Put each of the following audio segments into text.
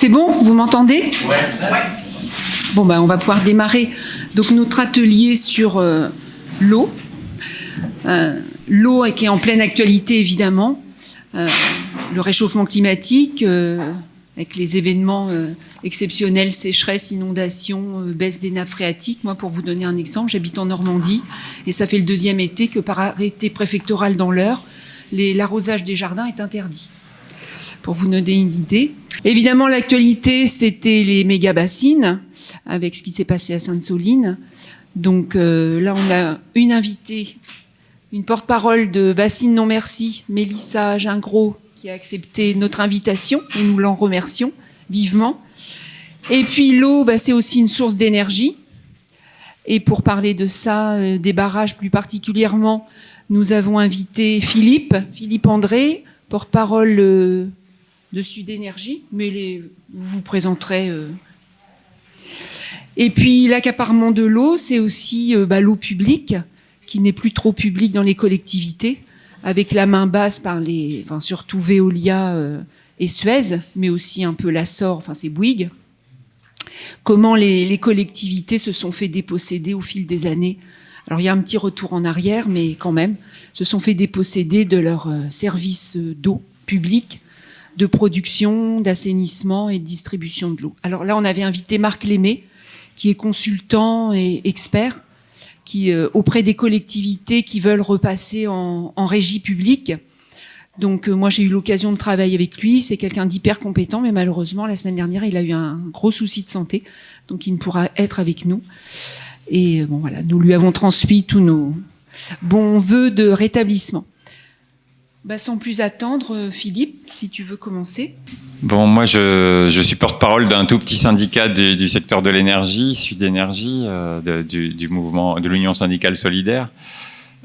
C'est bon? Vous m'entendez? Bon, ben, on va pouvoir démarrer donc notre atelier sur euh, l'eau. Euh, l'eau qui est en pleine actualité, évidemment. Euh, le réchauffement climatique, avec les événements exceptionnels, sécheresse, inondations, baisse des nappes phréatiques. Moi, pour vous donner un exemple, j'habite en Normandie et ça fait le deuxième été que par arrêté préfectoral dans l'heure, l'arrosage des jardins est interdit. Pour vous donner une idée. Évidemment, l'actualité, c'était les méga bassines, avec ce qui s'est passé à Sainte-Soline. Donc euh, là, on a une invitée, une porte-parole de Bassine Non Merci, Mélissa Gingros, qui a accepté notre invitation et nous l'en remercions vivement. Et puis l'eau, bah, c'est aussi une source d'énergie. Et pour parler de ça, euh, des barrages plus particulièrement, nous avons invité Philippe, Philippe André, porte-parole euh, de Sud Énergie, mais les, vous présenterez. Euh. Et puis l'accaparement de l'eau, c'est aussi euh, bah, l'eau publique, qui n'est plus trop publique dans les collectivités, avec la main basse par les, enfin, surtout Veolia et Suez, mais aussi un peu la SOR, enfin c'est Bouygues. Comment les, les collectivités se sont fait déposséder au fil des années alors il y a un petit retour en arrière, mais quand même, se sont fait déposséder de leurs euh, services d'eau publique, de production, d'assainissement et de distribution de l'eau. Alors là, on avait invité Marc Lémé, qui est consultant et expert, qui euh, auprès des collectivités qui veulent repasser en, régie publique. Donc euh, moi j'ai eu l'occasion de travailler avec lui, c'est quelqu'un d'hyper compétent, mais malheureusement la semaine dernière il a eu un gros souci de santé, donc il ne pourra être avec nous. Et bon, voilà, nous lui avons transmis tous nos bons voeux de rétablissement. Bah, sans plus attendre, Philippe, si tu veux commencer. Bon, moi, je, je suis porte-parole d'un tout petit syndicat du, secteur de l'énergie, Sud Énergie, euh, du, mouvement de l'Union syndicale solidaire.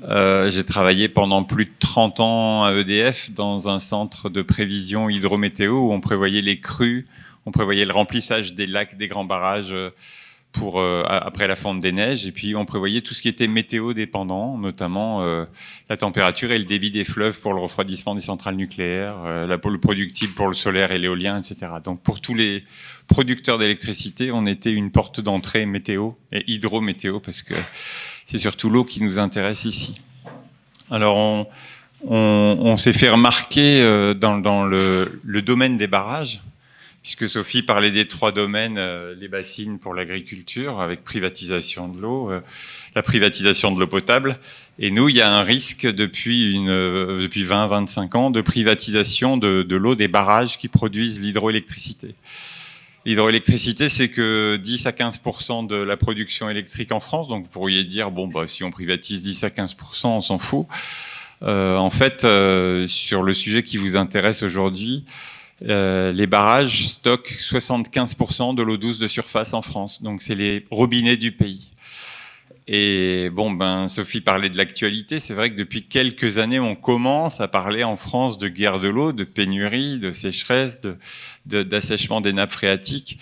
Euh, j'ai travaillé pendant plus de 30 ans à EDF dans un centre de prévision hydrométéo où on prévoyait les crues, on prévoyait le remplissage des lacs, des grands barrages. Euh, pour euh, après la fonte des neiges et puis on prévoyait tout ce qui était météo dépendant, notamment euh, la température et le débit des fleuves pour le refroidissement des centrales nucléaires, euh, la, le productible pour le solaire et l'éolien, etc. Donc pour tous les producteurs d'électricité, on était une porte d'entrée météo et hydrométéo parce que c'est surtout l'eau qui nous intéresse ici. Alors on, on, on s'est fait remarquer euh, dans, dans le, le domaine des barrages puisque Sophie parlait des trois domaines, euh, les bassines pour l'agriculture, avec privatisation de l'eau, euh, la privatisation de l'eau potable. Et nous, il y a un risque depuis, une, euh, depuis 20-25 ans de privatisation de, de l'eau des barrages qui produisent l'hydroélectricité. L'hydroélectricité, c'est que 10 à 15% de la production électrique en France. Donc vous pourriez dire, bon, bah, si on privatise 10 à 15% on s'en fout. en fait, sur le sujet qui vous intéresse aujourd'hui, euh, les barrages stockent 75% de l'eau douce de surface en France. Donc c'est les robinets du pays. Et bon, ben, Sophie parlait de l'actualité. C'est vrai que depuis quelques années, on commence à parler en France de guerre de l'eau, de pénurie, de sécheresse, de, d'assèchement des nappes phréatiques.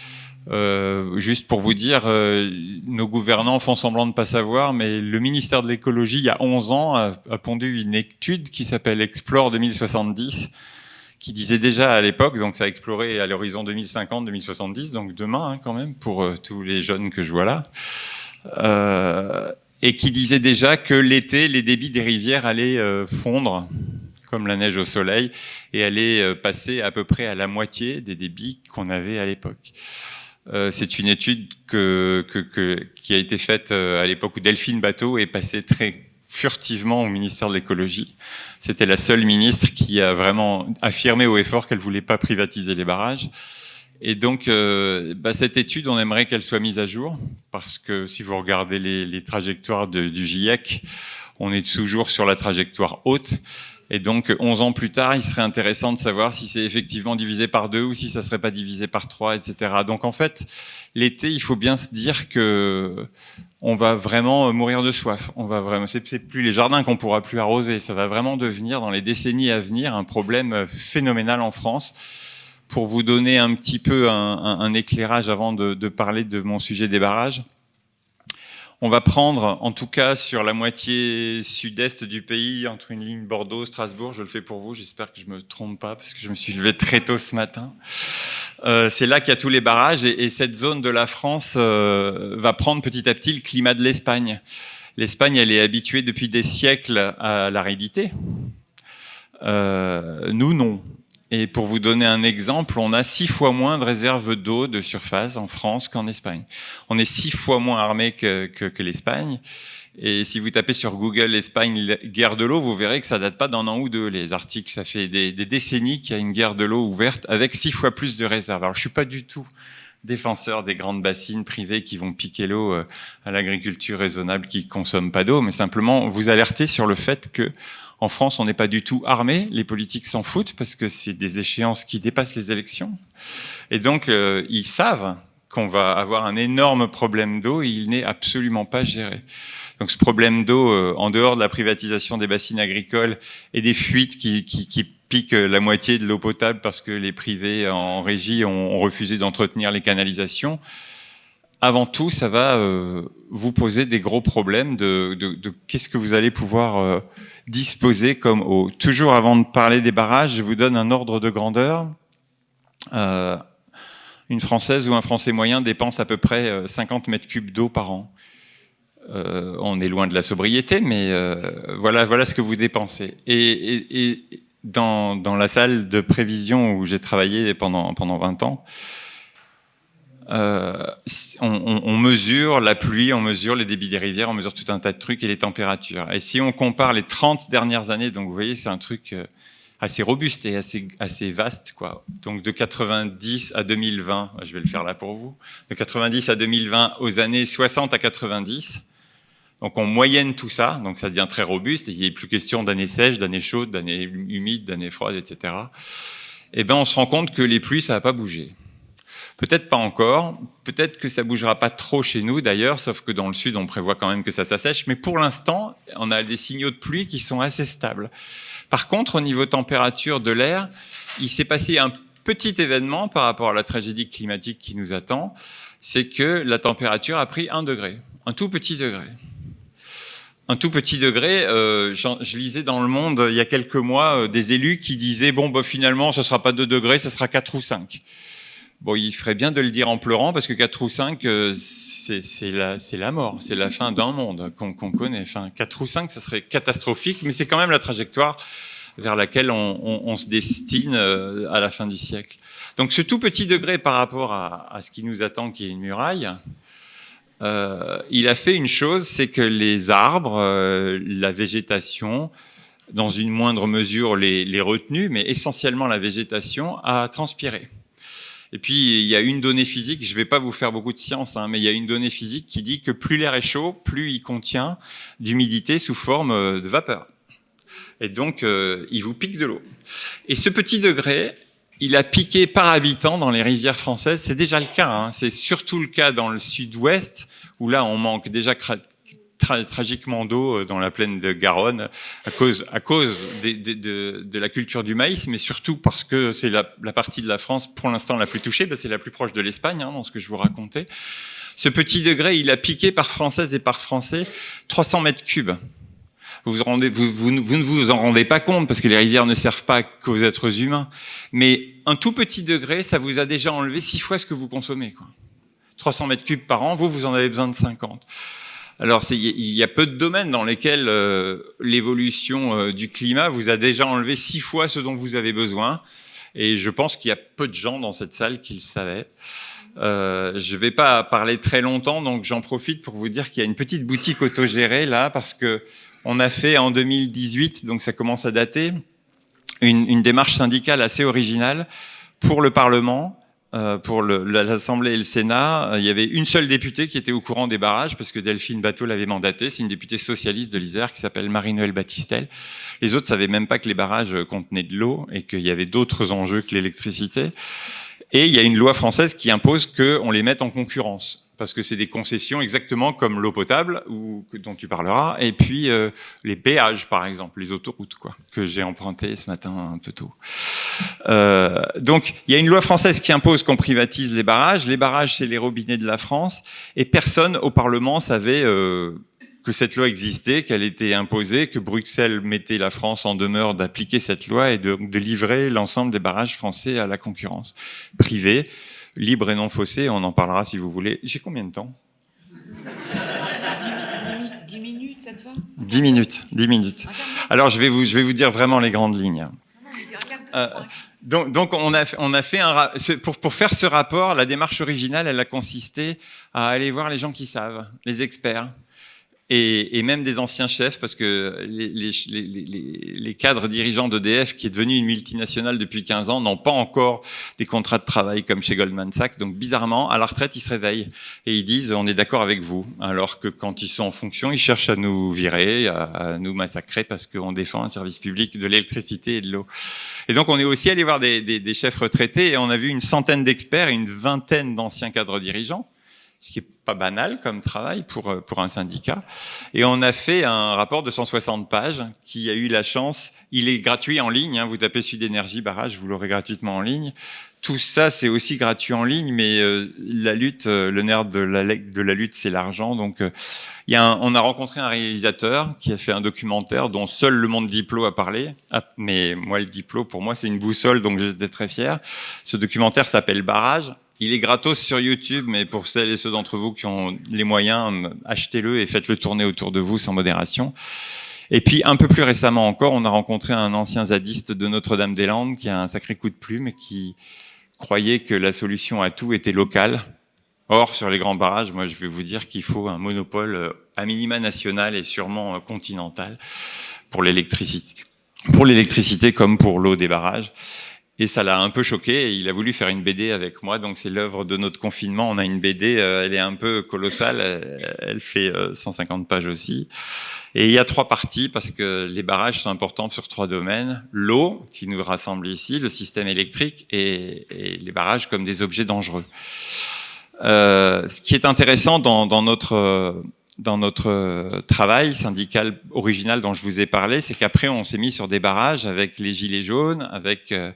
Euh, juste pour vous dire, euh, nos gouvernants font semblant de pas savoir, mais le ministère de l'écologie, il y a 11 ans, a pondu une étude qui s'appelle Explore 2070 qui disait déjà à l'époque, donc ça a exploré à l'horizon 2050-2070, donc demain hein, quand même pour euh, tous les jeunes que je vois là, euh, et qui disait déjà que l'été, les débits des rivières allaient euh, fondre comme la neige au soleil et allaient euh, passer à peu près à la moitié des débits qu'on avait à l'époque. C'est une étude que, que, que, qui a été faite à l'époque où Delphine Bateau est passée très furtivement au ministère de l'écologie. C'était la seule ministre qui a vraiment affirmé au effort qu'elle voulait pas privatiser les barrages. Et donc, euh, bah, cette étude, on aimerait qu'elle soit mise à jour, parce que si vous regardez les, trajectoires du GIEC, on est toujours sur la trajectoire haute. Et donc, 11 ans plus tard, il serait intéressant de savoir si c'est effectivement divisé par deux ou si ça serait pas divisé par trois, etc. Donc, en fait, l'été, il faut bien se dire que on va vraiment mourir de soif. On va vraiment, c'est plus les jardins qu'on pourra plus arroser. Ça va vraiment devenir, dans les décennies à venir, un problème phénoménal en France. Pour vous donner un petit peu un, éclairage avant de parler de mon sujet des barrages, on va prendre, en tout cas sur la moitié sud-est du pays, entre une ligne Bordeaux, Strasbourg, je le fais pour vous, j'espère que je me trompe pas, parce que je me suis levé très tôt ce matin. Euh, c'est là qu'il y a tous les barrages et, et cette zone de la France euh, va prendre petit à petit le climat de l'Espagne. L'Espagne, elle est habituée depuis des siècles à l'aridité. Euh, nous, non. Et pour vous donner un exemple, on a six fois moins de réserves d'eau de surface en France qu'en Espagne. On est six fois moins armé que, l'Espagne. Et si vous tapez sur Google Espagne guerre de l'eau, vous verrez que ça date pas d'un an ou deux. Les articles, ça fait des, des décennies qu'il y a une guerre de l'eau ouverte avec six fois plus de réserves. Alors je suis pas du tout défenseur des grandes bassines privées qui vont piquer l'eau euh, à l'agriculture raisonnable qui consomme pas d'eau, mais simplement vous alerter sur le fait que en France, on n'est pas du tout armé. Les politiques s'en foutent parce que c'est des échéances qui dépassent les élections. Et donc, euh, ils savent qu'on va avoir un énorme problème d'eau et il n'est absolument pas géré. Donc, ce problème d'eau, euh, en dehors de la privatisation des bassines agricoles et des fuites qui, qui, qui piquent la moitié de l'eau potable parce que les privés en régie ont, ont refusé d'entretenir les canalisations, avant tout, ça va euh, vous poser des gros problèmes de, de, de qu'est-ce que vous allez pouvoir euh, disposer comme eau. Toujours avant de parler des barrages, je vous donne un ordre de grandeur. Euh, une Française ou un Français moyen dépense à peu près 50 mètres cubes d'eau par an. Euh, on est loin de la sobriété, mais euh, voilà, voilà ce que vous dépensez. Et dans, dans, la salle de prévision où j'ai travaillé pendant, pendant 20 ans, euh, on, on, mesure la pluie, on mesure les débits des rivières, on mesure tout un tas de trucs et les températures. Et si on compare les 30 dernières années, donc vous voyez, c'est un truc euh, assez robuste et assez, assez vaste. Quoi. Donc de 90 à 2020, je vais le faire là pour vous, de 90 à 2020 aux années 60 à 90, donc on moyenne tout ça, donc ça devient très robuste, et il n'est plus question d'années sèches, d'années chaudes, d'années humides, d'années froides, etc. Et ben on se rend compte que les pluies, ça n'a pas bougé. Peut-être pas encore, peut-être que ça bougera pas trop chez nous d'ailleurs, sauf que dans le sud, on prévoit quand même que ça s'assèche, mais pour l'instant, on a des signaux de pluie qui sont assez stables. Par contre, au niveau température de l'air, il s'est passé un petit événement par rapport à la tragédie climatique qui nous attend, c'est que la température a pris un degré, un tout petit degré. Un tout petit degré, euh, je lisais dans le monde il y a quelques mois euh, des élus qui disaient bon bah finalement ce sera pas 2 degrés, ce sera 4 ou 5. Bon, il ferait bien de le dire en pleurant parce que 4 ou 5, euh, c'est la, la mort, c'est la fin d'un monde qu'on qu connaît. Enfin, 4 ou 5, ça serait catastrophique, mais c'est quand même la trajectoire vers laquelle on, on, on, se destine euh, à la fin du siècle. Donc ce tout petit degré par rapport à, à ce qui nous attend, qui est une muraille, euh, il a fait une chose, c'est que les arbres, euh, la végétation, dans une moindre mesure les, les retenues, mais essentiellement la végétation, a transpiré. Et puis, il y a une donnée physique, je ne vais pas vous faire beaucoup de science, hein, mais il y a une donnée physique qui dit que plus l'air est chaud, plus il contient d'humidité sous forme euh, de vapeur. Et donc, euh, il vous pique de l'eau. Et ce petit degré, il a piqué par habitant dans les rivières françaises. C'est déjà le cas. Hein. C'est surtout le cas dans le sud-ouest, où là, on manque déjà tra tragiquement d'eau dans la plaine de Garonne à cause, à cause de, la culture du maïs, mais surtout parce que c'est la, partie de la France pour l'instant la plus touchée, ben c'est la plus proche de l'Espagne, hein, dans ce que je vous racontais. Ce petit degré, il a piqué par française et par français 300 mètres cubes. Vous, ne vous en rendez pas compte parce que les rivières ne servent pas qu'aux êtres humains. Mais un tout petit degré, ça vous a déjà enlevé six fois ce que vous consommez. Quoi. 300 mètres cubes par an, vous, vous en avez besoin de 50. Alors, il y a peu de domaines dans lesquels euh, l'évolution euh, du climat vous a déjà enlevé six fois ce dont vous avez besoin. Et je pense qu'il y a peu de gens dans cette salle qui le savaient. Euh, je ne vais pas parler très longtemps, donc j'en profite pour vous dire qu'il y a une petite boutique autogérée là, parce que on a fait en 2018, donc ça commence à dater, une, démarche syndicale assez originale pour le Parlement pour l'Assemblée et le Sénat, il y avait une seule députée qui était au courant des barrages parce que Delphine Bateau l'avait mandatée. C'est une députée socialiste de l'Isère qui s'appelle Marie-Noël Battistel. Les autres savaient même pas que les barrages contenaient de l'eau et qu'il y avait d'autres enjeux que l'électricité. Et il y a une loi française qui impose qu'on les mette en concurrence parce que c'est des concessions exactement comme l'eau potable ou dont tu parleras, et puis euh, les péages par exemple, les autoroutes quoi, que j'ai emprunté ce matin un peu tôt. Euh, donc il y a une loi française qui impose qu'on privatise les barrages. Les barrages c'est les robinets de la France, et personne au Parlement savait euh, que cette loi existait, qu'elle était imposée, que Bruxelles mettait la France en demeure d'appliquer cette loi et de, de livrer l'ensemble des barrages français à la concurrence privée, libre et non faussée. On en parlera si vous voulez. J'ai combien de temps? 10 minutes, ça te va? 10 minutes, 10 minutes. Alors je vais vous, je vais vous dire vraiment les grandes lignes. Euh, donc, donc, on a, on a fait un pour, pour faire ce rapport, la démarche originale, elle a consisté à aller voir les gens qui savent, les experts, et, et, même des anciens chefs, parce que les, les, les, les cadres dirigeants d'EDF, qui est devenu une multinationale depuis 15 ans, n'ont pas encore des contrats de travail comme chez Goldman Sachs. Donc bizarrement, à la retraite, ils se réveillent et ils disent on est d'accord avec vous, alors que quand ils sont en fonction, ils cherchent à nous virer, à, à nous massacrer parce qu'on défend un service public de l'électricité et de l'eau. Et donc on est aussi allé voir des, des, des chefs retraités et on a vu une centaine d'experts et une vingtaine d'anciens cadres dirigeants ce qui est pas banal comme travail pour, pour un syndicat. Et on a fait un rapport de 160 pages qui a eu la chance, il est gratuit en ligne, hein, vous tapez Sud Énergie Barrage, vous l'aurez gratuitement en ligne. Tout ça, c'est aussi gratuit en ligne, mais euh, la lutte, euh, le nerf de la, lutte, c'est l'argent. Donc, euh, y a un, on a rencontré un réalisateur qui a fait un documentaire dont seul le monde diplo a parlé. Ah, mais moi, le diplo, pour moi, c'est une boussole, donc j'étais très fier. Ce documentaire s'appelle Barrage. Il est gratos sur YouTube, mais pour celles et ceux d'entre vous qui ont les moyens, achetez-le et faites-le tourner autour de vous sans modération. Et puis un peu plus récemment encore, on a rencontré un ancien zadiste de Notre-Dame-des-Landes qui a un sacré coup de plume et qui croyait que la solution à tout était locale. Or, sur les grands barrages, moi je vais vous dire qu'il faut un monopole à minima national et sûrement continental pour l'électricité. Pour l'électricité comme pour l'eau des barrages. Et ça l'a un peu choqué il a voulu faire une BD avec moi. Donc c'est l'œuvre de notre confinement. On a une BD, euh, elle est un peu colossale, elle fait 150 euh, pages aussi. Et il y a trois parties parce que les barrages sont importants sur trois domaines. L'eau, qui nous rassemble ici, le système électrique et, et les barrages comme des objets dangereux. Euh, ce qui est intéressant dans notre dans notre euh, travail syndical original dont je vous ai parlé, c'est qu'après on s'est mis sur des barrages avec les gilets jaunes, avec euh,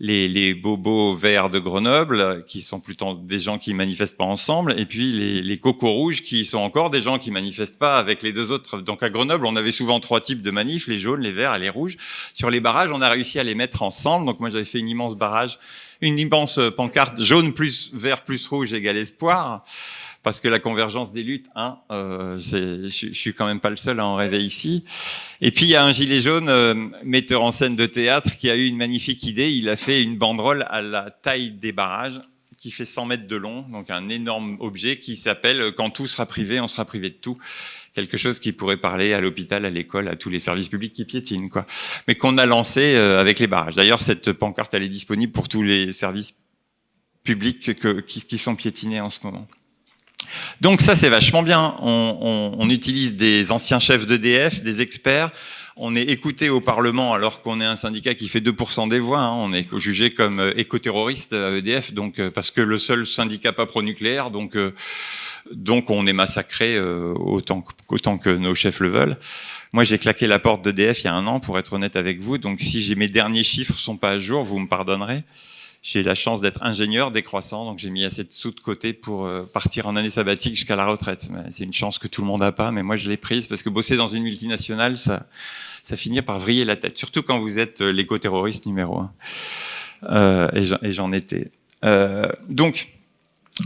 les, les, bobos verts de Grenoble, qui sont plutôt des gens qui manifestent pas ensemble, et puis les, les cocos rouges, qui sont encore des gens qui manifestent pas avec les deux autres. Donc à Grenoble, on avait souvent trois types de manifs, les jaunes, les verts et les rouges. Sur les barrages, on a réussi à les mettre ensemble. Donc moi j'avais fait une immense barrage, une immense pancarte jaune plus vert plus rouge égale espoir parce que la convergence des luttes, hein, euh, je, suis quand même pas le seul à en rêver ici. Et puis il y a un gilet jaune, euh, metteur en scène de théâtre, qui a eu une magnifique idée. Il a fait une banderole à la taille des barrages qui fait 100 mètres de long, donc un énorme objet qui s'appelle euh, Quand tout sera privé, on sera privé de tout. Quelque chose qui pourrait parler à l'hôpital, à l'école, à tous les services publics qui piétinent, quoi. Mais qu'on a lancé euh, avec les barrages. D'ailleurs, cette pancarte, elle est disponible pour tous les services publics que, qui, qui sont piétinés en ce moment. Donc ça, c'est vachement bien. On, on, on, utilise des anciens chefs d'EDF, des experts. On est écouté au Parlement alors qu'on est un syndicat qui fait 2% des voix. Hein. On est jugé comme euh, éco-terroriste à EDF, donc euh, parce que le seul syndicat pas pro-nucléaire, donc euh, donc on est massacré autant, autant que nos chefs le veulent. Moi, j'ai claqué la porte d'EDF il y a un an, pour être honnête avec vous. Donc si mes derniers chiffres sont pas à jour, vous me pardonnerez j'ai la chance d'être ingénieur décroissant, donc j'ai mis assez de sous de côté pour euh, partir en année sabbatique jusqu'à la retraite. C'est une chance que tout le monde n'a pas, mais moi je l'ai prise parce que bosser dans une multinationale, ça, ça finit par vriller la tête, surtout quand vous êtes euh, l'éco-terroriste numéro un. Euh, et j'en étais. Euh, donc,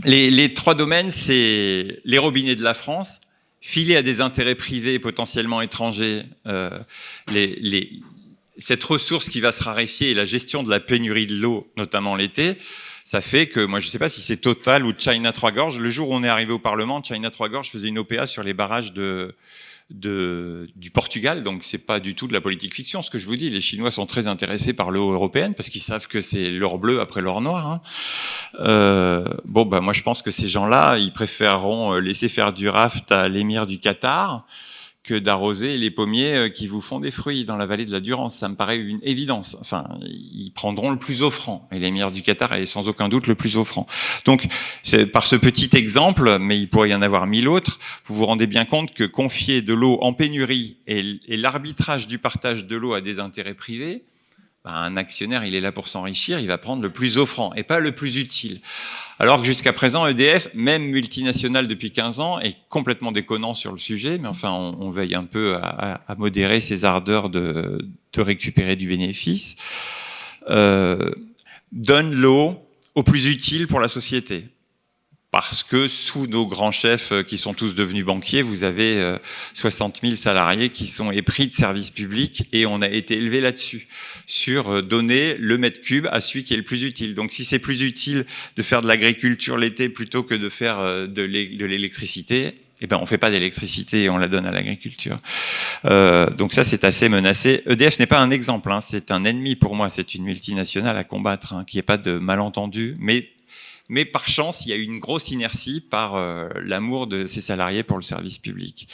les, les trois domaines, c'est les robinets de la France, filer à des intérêts privés potentiellement étrangers euh, les, les, cette ressource qui va se raréfier et la gestion de la pénurie de l'eau, notamment l'été, ça fait que, moi je ne sais pas si c'est Total ou China Trois-Gorges, le jour où on est arrivé au Parlement, China Trois-Gorges faisait une OPA sur les barrages de, de, du Portugal, donc c'est pas du tout de la politique fiction. Ce que je vous dis, les Chinois sont très intéressés par l'eau européenne parce qu'ils savent que c'est l'or bleu après l'or noir. Hein. Euh, bon, bah moi je pense que ces gens-là, ils préféreront laisser faire du raft à l'émir du Qatar que d'arroser les pommiers euh, qui vous font des fruits dans la vallée de la Durance. Ça me paraît une évidence. Enfin, ils prendront le plus offrant. Et l'émir du Qatar est sans aucun doute le plus offrant. Donc, c'est par ce petit exemple, mais il pourrait y en avoir mille autres, vous vous rendez bien compte que confier de l'eau en pénurie et, et l'arbitrage du partage de l'eau à des intérêts privés, bah, un actionnaire, il est là pour s'enrichir, il va prendre le plus offrant et pas le plus utile. Alors que jusqu'à présent, EDF, même multinationale depuis 15 ans, est complètement déconnant sur le sujet, mais enfin, on, veille un peu à, modérer ses ardeurs de, récupérer du bénéfice. Euh, donne l'eau au plus utile pour la société parce que sous nos grands chefs euh, qui sont tous devenus banquiers, vous avez 60 euh, 000 salariés qui sont épris de services publics et on a été élevé là-dessus, sur euh, donner le mètre cube à celui qui est le plus utile. Donc si c'est plus utile de faire de l'agriculture l'été plutôt que de faire de l'électricité, eh ben on fait pas d'électricité et on la donne à l'agriculture. Euh, donc ça c'est assez menacé. EDF n'est pas un exemple, hein, c'est un ennemi pour moi, c'est une multinationale à combattre, hein, qui est pas de malentendu, mais mais par chance, il y a eu une grosse inertie par euh, l'amour de ces salariés pour le service public.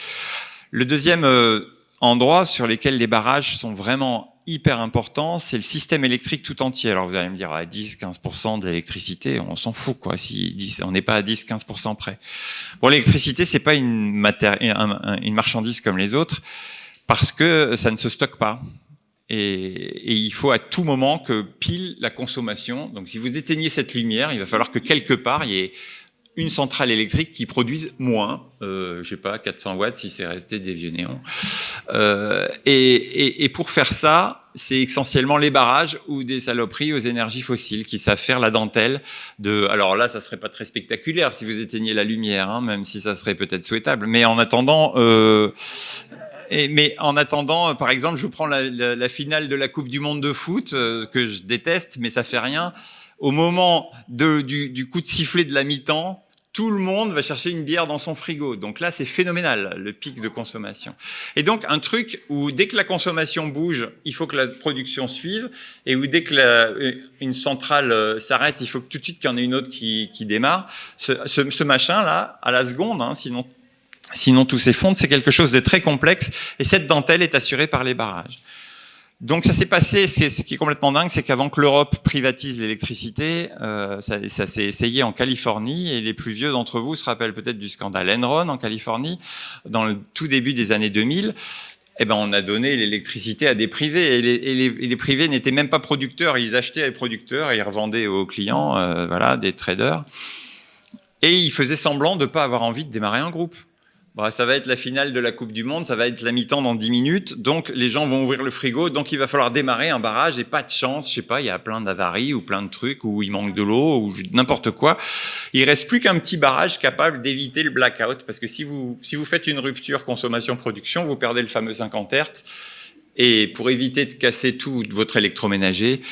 Le deuxième euh, endroit sur lequel les barrages sont vraiment hyper importants, c'est le système électrique tout entier. Alors vous allez me dire, à 10-15% d'électricité, on s'en fout, quoi. Si on n'est pas à 10-15% près. Bon, l'électricité, c'est pas une marchandise comme les autres, parce que ça ne se stocke pas. Et, il faut à tout moment que pile la consommation. Donc si vous éteignez cette lumière, il va falloir que quelque part il y ait une centrale électrique qui produise moins, euh, je sais pas, 400 watts si c'est resté des vieux néons. Euh, et, pour faire ça, c'est essentiellement les barrages ou des saloperies aux énergies fossiles qui savent faire la dentelle de. Alors là, ça serait pas très spectaculaire si vous éteignez la lumière, hein, même si ça serait peut-être souhaitable. Mais en attendant, euh, mais en attendant, euh, par exemple, je prends la, finale de la Coupe du Monde de foot, euh, que je déteste, mais ça fait rien. Au moment du, coup de sifflet de la mi-temps, tout le monde va chercher une bière dans son frigo. Donc là, c'est phénoménal, le pic de consommation. Et donc, un truc où dès que la consommation bouge, il faut que la production suive, et où dès que euh, une centrale s'arrête, il faut que tout de suite qu'il y en ait une autre qui, démarre. Ce, machin-là, à la seconde, hein, sinon Sinon, tout s'effondre. C'est quelque chose de très complexe et cette dentelle est assurée par les barrages. Donc ça s'est passé, ce qui, est, complètement dingue, c'est qu'avant que l'Europe privatise l'électricité, euh, ça, s'est essayé en Californie, et les plus vieux d'entre vous se rappellent peut-être du scandale Enron en Californie, dans le tout début des années 2000. Eh ben, on a donné l'électricité à des privés, et les, privés n'étaient même pas producteurs, ils achetaient les producteurs et ils revendaient aux clients, euh, voilà, des traders. Et ils faisaient semblant de ne pas avoir envie de démarrer un groupe. Bah, ça va être la finale de la Coupe du Monde, ça va être la mi-temps dans 10 minutes, donc les gens vont ouvrir le frigo, donc il va falloir démarrer un barrage et pas de chance, je sais pas, il y a plein d'avaries ou plein de trucs, ou il manque de l'eau, ou n'importe quoi. Il reste plus qu'un petit barrage capable d'éviter le blackout, parce que si vous, si vous faites une rupture consommation-production, vous perdez le fameux 50 Hz. Et pour éviter de casser tout votre électroménager,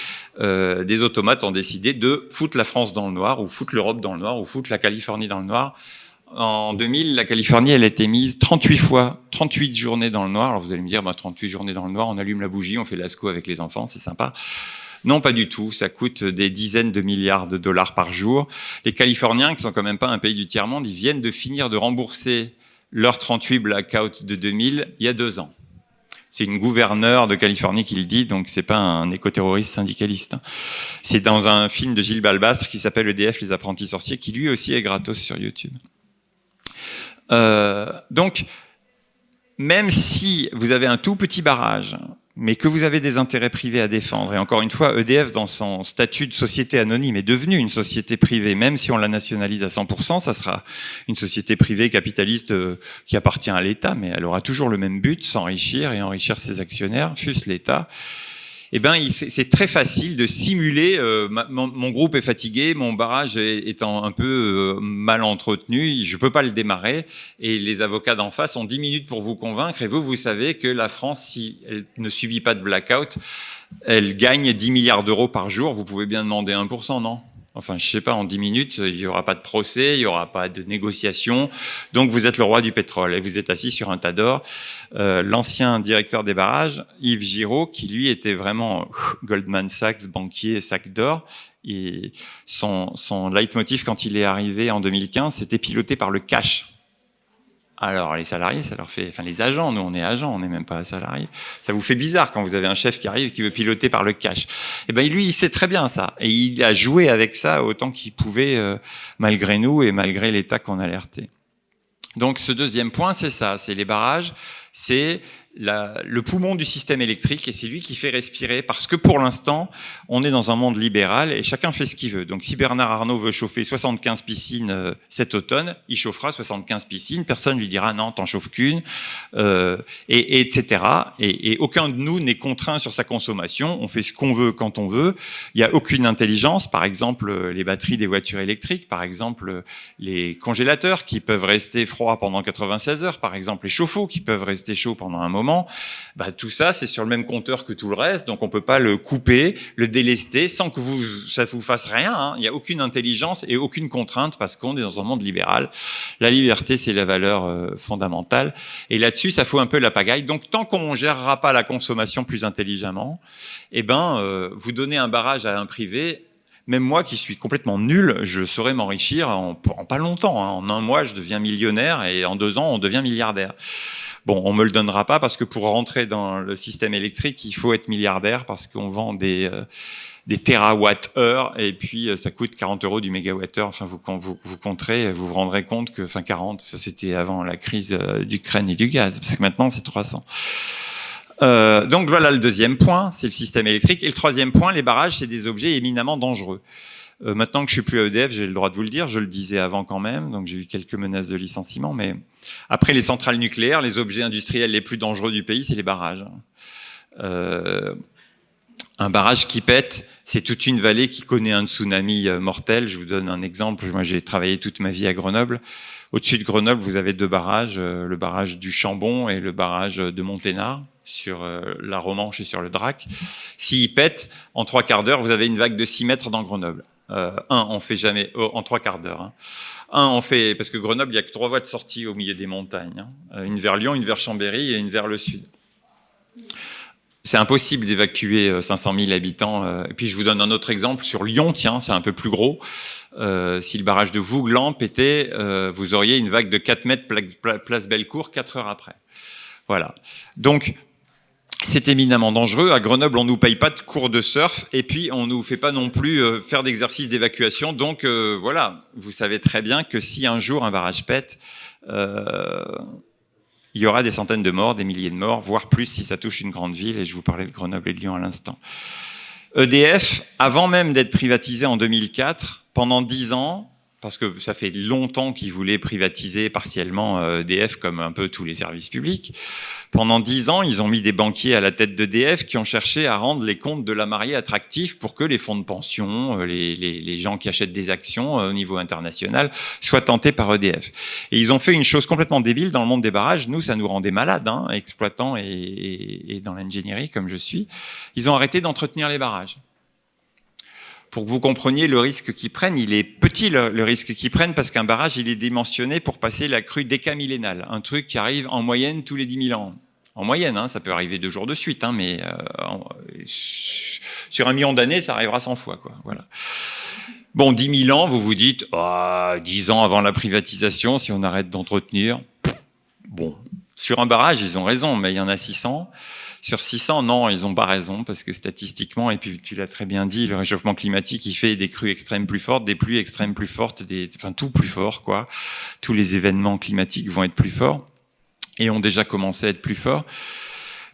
euh, des automates ont décidé de foutre la France dans le noir, ou foutre l'Europe dans le noir, ou foutre la Californie dans le noir en 2000, la Californie, elle a été mise 38 fois, 38 journées dans le noir. Alors vous allez me dire, bah, 38 journées dans le noir, on allume la bougie, on fait l'asco avec les enfants, c'est sympa. Non, pas du tout. Ça coûte des dizaines de milliards de dollars par jour. Les Californiens, qui sont quand même pas un pays du tiers-monde, ils viennent de finir de rembourser leur 38 blackout de 2000 il y a deux ans. C'est une gouverneure de Californie qui le dit, donc c'est pas un écoterroriste syndicaliste. C'est dans un film de Gilles Balbastre qui s'appelle EDF, les apprentis sorciers, qui lui aussi est gratos sur YouTube. Euh, donc, même si vous avez un tout petit barrage, mais que vous avez des intérêts privés à défendre, et encore une fois, EDF, dans son statut de société anonyme, est devenue une société privée, même si on la nationalise à 100%, ça sera une société privée capitaliste euh, qui appartient à l'État, mais elle aura toujours le même but, s'enrichir et enrichir ses actionnaires, fût-ce l'État eh ben, c'est très facile de simuler. Euh, mon, groupe est fatigué, mon barrage est, étant un peu euh, mal entretenu, je peux pas le démarrer. Et les avocats d'en face ont 10 minutes pour vous convaincre. Et vous, vous savez que la France, si elle ne subit pas de blackout, elle gagne 10 milliards d'euros par jour. Vous pouvez bien demander 1%, non? Enfin, je sais pas, en 10 minutes, il n'y aura pas de procès, il n'y aura pas de négociation. Donc, vous êtes le roi du pétrole et vous êtes assis sur un tas d'or. Euh, L'ancien directeur des barrages, Yves Giraud, qui lui était vraiment Goldman Sachs, banquier, sac d'or, et son, son leitmotiv quand il est arrivé en 2015, c'était piloté par le cash. Alors les salariés, ça leur fait, enfin les agents, nous on est agents, on n'est même pas salariés. Ça vous fait bizarre quand vous avez un chef qui arrive qui veut piloter par le cash. Et eh ben lui, il sait très bien ça et il a joué avec ça autant qu'il pouvait euh, malgré nous et malgré l'État qu'on alertait. Donc ce deuxième point, c'est ça, c'est les barrages, c'est le poumon du système électrique et c'est lui qui fait respirer parce que pour l'instant, on est dans un monde libéral et chacun fait ce qu'il veut. Donc si Bernard Arnault veut chauffer 75 piscines euh, cet automne, il chauffera 75 piscines, personne lui dira non, t'en chauffes qu'une, euh, et, etc. Et, et, aucun de nous n'est contraint sur sa consommation, on fait ce qu'on veut quand on veut, il n'y a aucune intelligence, par exemple euh, les batteries des voitures électriques, par exemple les congélateurs qui peuvent rester froids pendant 96 heures, par exemple les chauffe-eau qui peuvent rester chauds pendant un moment, bah, tout ça c'est sur le même compteur que tout le reste, donc on peut pas le couper, le délester sans que vous, ça vous fasse rien. Hein. Il n'y a aucune intelligence et aucune contrainte parce qu'on est dans un monde libéral. La liberté c'est la valeur euh, fondamentale et là-dessus ça fout un peu la pagaille. Donc tant qu'on gérera pas la consommation plus intelligemment, eh ben euh, vous donnez un barrage à un privé même moi qui suis complètement nul, je saurais m'enrichir en, pas longtemps. Hein. En un mois, je deviens millionnaire et en deux ans, on devient milliardaire. Bon, on me le donnera pas parce que pour rentrer dans le système électrique, il faut être milliardaire parce qu'on vend des euh, des et puis euh, ça coûte 40 euros du mégawatt-heure. Enfin, vous, vous, vous compterez, vous vous rendrez compte que, enfin, 40, ça c'était avant la crise euh, d'Ukraine et du gaz, parce que maintenant c'est 300. Euh, donc voilà le deuxième point, c'est le système électrique. Et le troisième point, les barrages, c'est des objets éminemment dangereux. Euh, maintenant que je suis plus à EDF, j'ai le droit de vous le dire. Je le disais avant quand même, donc j'ai eu quelques menaces de licenciement. Mais après les centrales nucléaires, les objets industriels les plus dangereux du pays, c'est les barrages. Euh, un barrage qui pète, c'est toute une vallée qui connaît un tsunami euh, mortel. Je vous donne un exemple. Moi, j'ai travaillé toute ma vie à Grenoble. Au-dessus de Grenoble, vous avez deux barrages, euh, le barrage du Chambon et le barrage de Monténard sur euh, la Romanche et sur le Drac. S'il pète, en trois quarts d'heure, vous avez une vague de 6 mètres dans Grenoble. Un, on fait jamais oh, en trois quarts d'heure. Hein. Un, on fait parce que Grenoble, il y a que trois voies de sortie au milieu des montagnes. Hein. Une vers Lyon, une vers Chambéry et une vers le sud c'est impossible d'évacuer 500 euh, 000 habitants. Euh. Et puis je vous donne un autre exemple sur Lyon, tiens, c'est un peu plus gros. Euh, si le barrage de Vouglan pétait, euh, vous auriez une vague de 4 mètres place Bellecour 4 heures après. Voilà. Donc c'est éminemment dangereux. À Grenoble, on nous paye pas de cours de surf et puis on nous fait pas non plus faire d'exercices d'évacuation. Donc voilà, vous savez très bien que si un jour un barrage pète, il y aura des centaines de morts, des milliers de morts, voire plus si ça touche une grande ville, et je vous parlais de Grenoble et de Lyon à l'instant. EDF, avant même d'être privatisé en 2004, pendant dix ans, parce que ça fait longtemps qu'ils voulaient privatiser partiellement EDF comme un peu tous les services publics. Pendant dix ans, ils ont mis des banquiers à la tête d'EDF qui ont cherché à rendre les comptes de la mariée attractifs pour que les fonds de pension, euh, les, gens qui achètent des actions euh, au niveau international soient tentés par EDF. Et ils ont fait une chose complètement débile dans le monde des barrages. Nous, ça nous rendait malades, hein, exploitants et dans l'ingénierie comme je suis. Ils ont arrêté d'entretenir les barrages pour que vous compreniez le risque qu'ils prennent, il est petit le, risque qu'ils prennent parce qu'un barrage, il est dimensionné pour passer la crue décamillénale, un truc qui arrive en moyenne tous les 10 000 ans. En moyenne, hein, ça peut arriver deux jours de suite, hein, mais euh, sur un million d'années, ça arrivera 100 fois. Quoi, voilà. Bon, 10 000 ans, vous vous dites, oh, 10 ans avant la privatisation, si on arrête d'entretenir, bon, sur un barrage, ils ont raison, mais il y en a 600. Sur 600, non, ils n'ont pas raison, parce que statistiquement, et puis tu l'as très bien dit, le réchauffement climatique, il fait des crues extrêmes plus fortes, des pluies extrêmes plus fortes, des, enfin tout plus fort, quoi. Tous les événements climatiques vont être plus forts, et ont déjà commencé à être plus forts.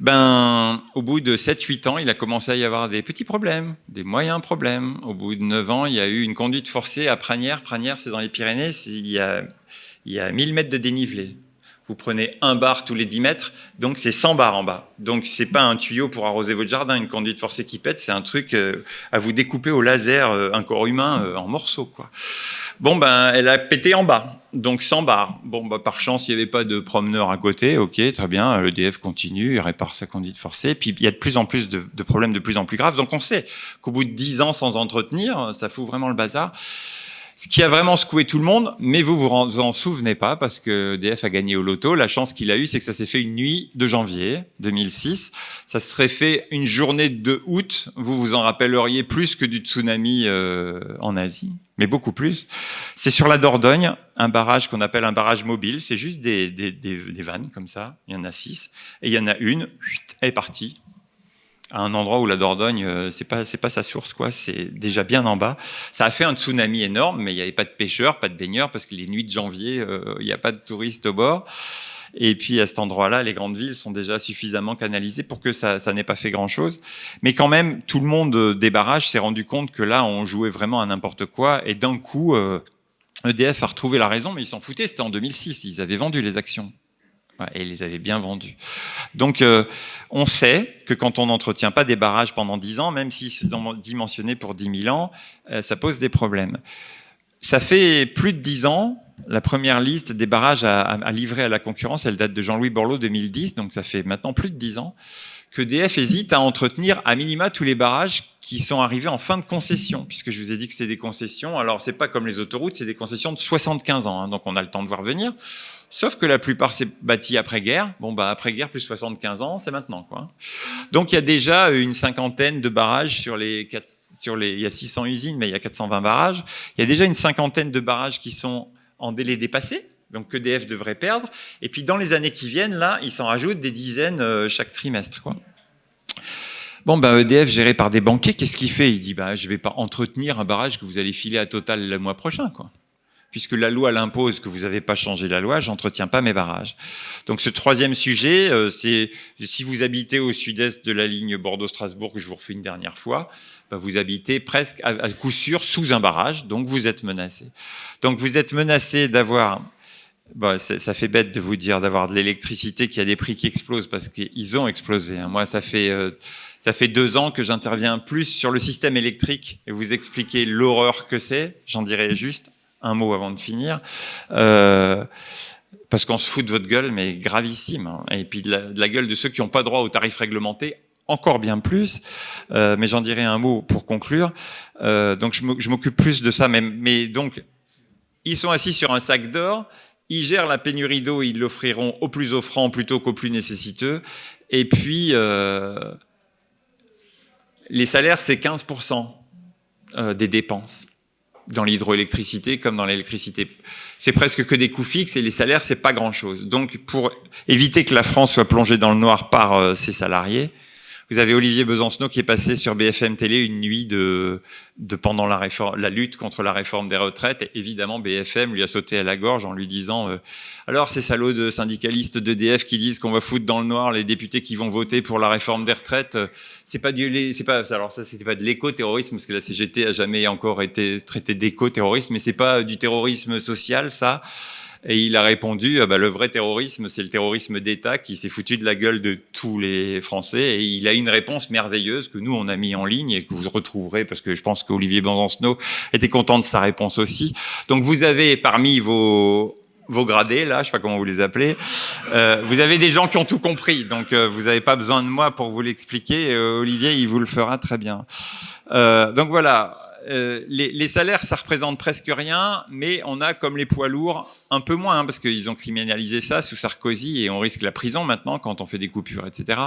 Ben, au bout de 7-8 ans, il a commencé à y avoir des petits problèmes, des moyens problèmes. Au bout de 9 ans, il y a eu une conduite forcée à Pranière. Pranière, c'est dans les Pyrénées, il y a, il y a 1000 mètres de dénivelé vous prenez un bar tous les 10 mètres, donc c'est 100 bars en bas. Donc c'est pas un tuyau pour arroser votre jardin, une conduite forcée qui pète, c'est un truc euh, à vous découper au laser euh, un corps humain euh, en morceaux quoi. Bon ben elle a pété en bas, donc 100 bars. Bon bah par chance il n'y avait pas de promeneur à côté, ok très bien, l'EDF continue, il répare sa conduite forcée, puis il y a de plus en plus de, de problèmes de plus en plus graves, donc on sait qu'au bout de 10 ans sans entretenir, ça fout vraiment le bazar ce qui a vraiment secoué tout le monde, mais vous vous en souvenez pas parce que DF a gagné au loto. La chance qu'il a eue, c'est que ça s'est fait une nuit de janvier 2006. Ça se serait fait une journée de août. Vous vous en rappelleriez plus que du tsunami euh, en Asie, mais beaucoup plus. C'est sur la Dordogne, un barrage qu'on appelle un barrage mobile. C'est juste des, des, des, des vannes comme ça. Il y en a six. Et il y en a une, elle est partie à un endroit où la Dordogne, euh, c'est pas c'est pas sa source quoi, c'est déjà bien en bas. Ça a fait un tsunami énorme, mais il n'y avait pas de pêcheurs, pas de baigneurs parce que les nuits de janvier, euh, il n'y a pas de touristes au bord. Et puis à cet endroit-là, les grandes villes sont déjà suffisamment canalisées pour que ça, ça n'ait pas fait grand-chose. Mais quand même, tout le monde des barrages s'est rendu compte que là, on jouait vraiment à n'importe quoi. Et d'un coup, EDF a retrouvé la raison, mais ils s'en foutaient. C'était en 2006. Ils avaient vendu les actions. Et ils les avaient bien vendues. Donc, on sait que quand on n'entretient pas des barrages pendant 10 ans, même s'ils sont dimensionnés pour 10 000 ans, ça pose des problèmes. Ça fait plus de 10 ans la première liste des barrages à, livrer à la concurrence, elle date de Jean-Louis Borloo 2010, donc ça fait maintenant plus de 10 ans, que DF hésite à entretenir à minima tous les barrages qui sont arrivés en fin de concession, puisque je vous ai dit que c'était des concessions. Alors c'est pas comme les autoroutes, c'est des concessions de 75 ans, hein, donc on a le temps de voir venir. Sauf que la plupart s'est bâti après-guerre. Bon, bah, après-guerre plus 75 ans, c'est maintenant, quoi. Donc, il y a déjà une cinquantaine de barrages sur les quatre, sur les, il y a 600 usines, mais il y a 420 barrages. Il y a déjà une cinquantaine de barrages qui sont en délai dépassé, donc qu'EDF devrait perdre. Et puis dans les années qui viennent, là, ils s'en rajoutent des dizaines euh, chaque trimestre. Quoi. Bon, bah, EDF géré par des banquiers, qu'est-ce qu'il fait? Il dit bah, je ne vais pas entretenir un barrage que vous allez filer à Total le mois prochain. Quoi. Puisque la loi l'impose, que vous n'avez pas changé la loi, j'entretiens pas mes barrages. Donc ce troisième sujet, euh, c'est si vous habitez au sud-est de la ligne Bordeaux-Strasbourg, que je vous refais une dernière fois, bah, vous habitez presque à, coup sûr sous un barrage, donc vous êtes menacé. Donc vous êtes menacé d'avoir Bah, ça fait bête de vous dire d'avoir de l'électricité qui a des prix qui explosent parce qu'ils ont explosé. Hein. Moi, ça fait euh, ça fait deux ans que j'interviens plus sur le système électrique et vous expliquer l'horreur que c'est. J'en dirai juste un mot avant de finir. Euh, parce qu'on se fout de votre gueule, mais gravissime. Hein. Et puis de la, gueule de ceux qui n'ont pas droit aux tarifs réglementés, encore bien plus, euh, mais j'en dirai un mot pour conclure. Euh, donc je m'occupe plus de ça, mais, donc ils sont assis sur un sac d'or, ils gèrent la pénurie d'eau, ils l'offriront aux plus offrants plutôt qu'aux plus nécessiteux, et puis les salaires c'est 15% euh, des dépenses dans l'hydroélectricité comme dans l'électricité. C'est presque que des coûts fixes et les salaires, c'est pas grand-chose. Donc, pour éviter que la France soit plongée dans le noir par euh, ses salariés, vous avez Olivier Besancenot qui est passé sur BFM Télé une nuit de, de pendant la, réforme, la lutte contre la réforme des retraites. Et évidemment, BFM lui a sauté à la gorge en lui disant euh, Alors, ces salauds de syndicalistes d'EDF qui disent qu'on va foutre dans le noir les députés qui vont voter pour la réforme des retraites, euh, c'est pas du, c'est pas, alors ça, c'était pas de l'éco-terrorisme parce que la CGT a jamais encore été traité d'éco-terrorisme, mais c'est pas du terrorisme social, ça. Et il a répondu, ah bah, le vrai terrorisme, c'est le terrorisme d'État qui s'est foutu de la gueule de tous les Français. Et il a une réponse merveilleuse que nous, on a mis en ligne et que vous retrouverez parce que je pense qu'Olivier Bandansno était content de sa réponse aussi. Donc vous avez parmi vos vos gradés, là, je sais pas comment vous les appelez, euh, vous avez des gens qui ont tout compris, donc euh, vous n'avez pas besoin de moi pour vous l'expliquer. Euh, Olivier, il vous le fera très bien. Euh, donc voilà, euh, les, salaires, ça représente presque rien, mais on a comme les poids lourds un peu moins, hein, parce qu'ils ont criminalisé ça sous Sarkozy et on risque la prison maintenant quand on fait des coupures, etc.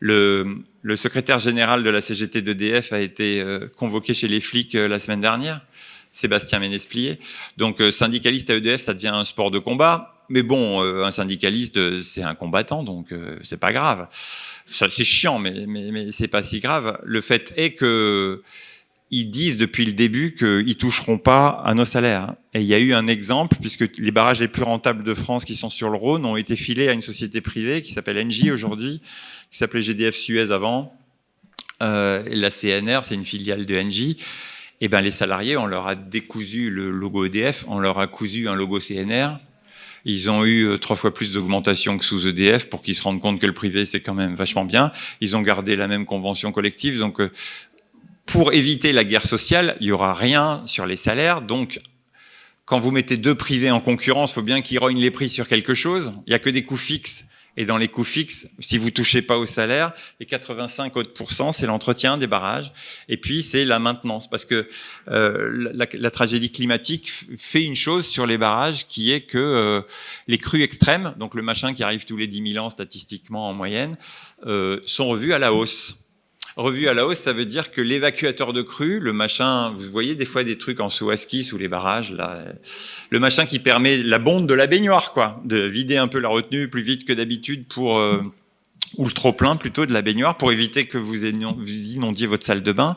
Le, secrétaire général de la CGT d'EDF a été euh, convoqué chez les flics euh, la semaine dernière, Sébastien Ménesplier. Donc syndicaliste à EDF, ça devient un sport de combat. Mais bon, un syndicaliste, c'est un combattant, donc c'est pas grave. C'est chiant, mais, mais, mais c'est pas si grave. Le fait est que ils disent depuis le début qu'ils toucheront pas à nos salaires. Et il y a eu un exemple, puisque les barrages les plus rentables de France qui sont sur le Rhône ont été filés à une société privée qui s'appelle Engie aujourd'hui, qui s'appelait GDF Suez avant. Euh, la CNR, c'est une filiale de Engie. Et ben les salariés, on leur a décousu le logo EDF, on leur a cousu un logo CNR. Ils ont eu euh, trois fois plus d'augmentation que sous EDF pour qu'ils se rendent compte que le privé c'est quand même vachement bien. Ils ont gardé la même convention collective, donc euh, pour éviter la guerre sociale, il y aura rien sur les salaires. Donc, quand vous mettez deux privés en concurrence, il faut bien qu'ils rognent les prix sur quelque chose. Il n'y a que des coûts fixes. Et dans les coûts fixes, si vous touchez pas au salaire, les 85 autres c'est l'entretien des barrages, et puis c'est la maintenance, parce que euh, la, tragédie climatique fait une chose sur les barrages, qui est que euh, les crues extrêmes, donc le machin qui arrive tous les 10 000 ans statistiquement en moyenne, euh, sont revus à la hausse. Revu à la hausse, ça veut dire que l'évacuateur de crue, le machin, vous voyez des fois des trucs en saut à sous les barrages, là, le machin qui permet la bonde de la baignoire, quoi, de vider un peu la retenue plus vite que d'habitude pour euh, ou le trop plein plutôt de la baignoire pour éviter que vous, inondiez votre salle de bain,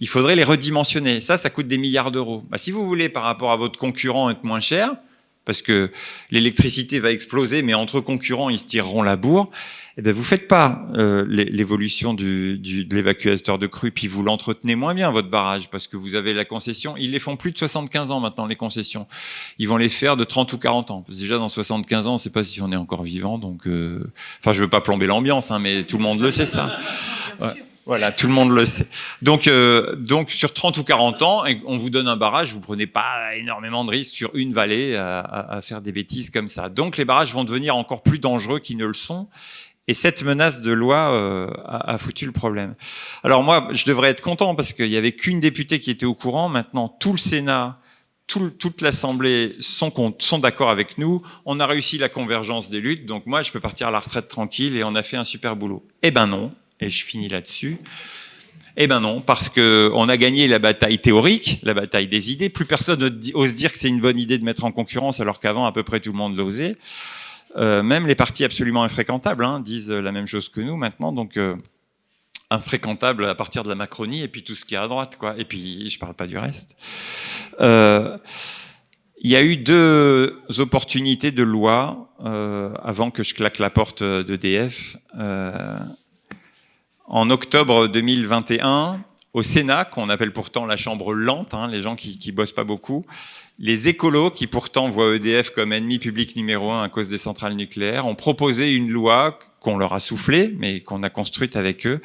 il faudrait les redimensionner. Ça, ça coûte des milliards d'euros. Bah, si vous voulez, par rapport à votre concurrent, être moins cher, parce que l'électricité va exploser, mais entre concurrents, ils se tireront la bourre. Eh bien, vous faites pas euh, l'évolution du, du, de l'évacuateur de crue, puis vous l'entretenez moins bien votre barrage parce que vous avez la concession. Ils les font plus de 75 ans maintenant les concessions. Ils vont les faire de 30 ou 40 ans. Déjà dans 75 ans, on ne sait pas si on est encore vivant. Donc, euh... enfin, je veux pas plomber l'ambiance, hein, mais tout le monde le sait ça. Ouais. Voilà, tout le monde le sait. Donc, euh, donc sur 30 ou 40 ans, on vous donne un barrage, vous prenez pas énormément de risques sur une vallée à, à, à, faire des bêtises comme ça. Donc les barrages vont devenir encore plus dangereux qu'ils ne le sont. Et cette menace de loi euh, a, a, foutu le problème. Alors moi, je devrais être content parce qu'il y avait qu'une députée qui était au courant. Maintenant, tout le Sénat, tout, toute l'Assemblée sont, sont d'accord avec nous. On a réussi la convergence des luttes. Donc moi, je peux partir à la retraite tranquille et on a fait un super boulot. Eh ben non et je finis là-dessus. Eh ben non, parce que on a gagné la bataille théorique, la bataille des idées. Plus personne ose dire que c'est une bonne idée de mettre en concurrence, alors qu'avant à peu près tout le monde l'osait. Euh, même les partis absolument infréquentables hein, disent la même chose que nous maintenant. Donc euh, infréquentable à partir de la Macronie et puis tout ce qui est à droite, quoi. Et puis je parle pas du reste. Euh, il y a eu deux opportunités de loi euh, avant que je claque la porte d'EDF. Euh, en octobre 2021, au Sénat, qu'on appelle pourtant la chambre lente, hein, les gens qui, qui bossent pas beaucoup, les écolos, qui pourtant voient EDF comme ennemi public numéro un à cause des centrales nucléaires, ont proposé une loi qu'on leur a soufflée, mais qu'on a construite avec eux,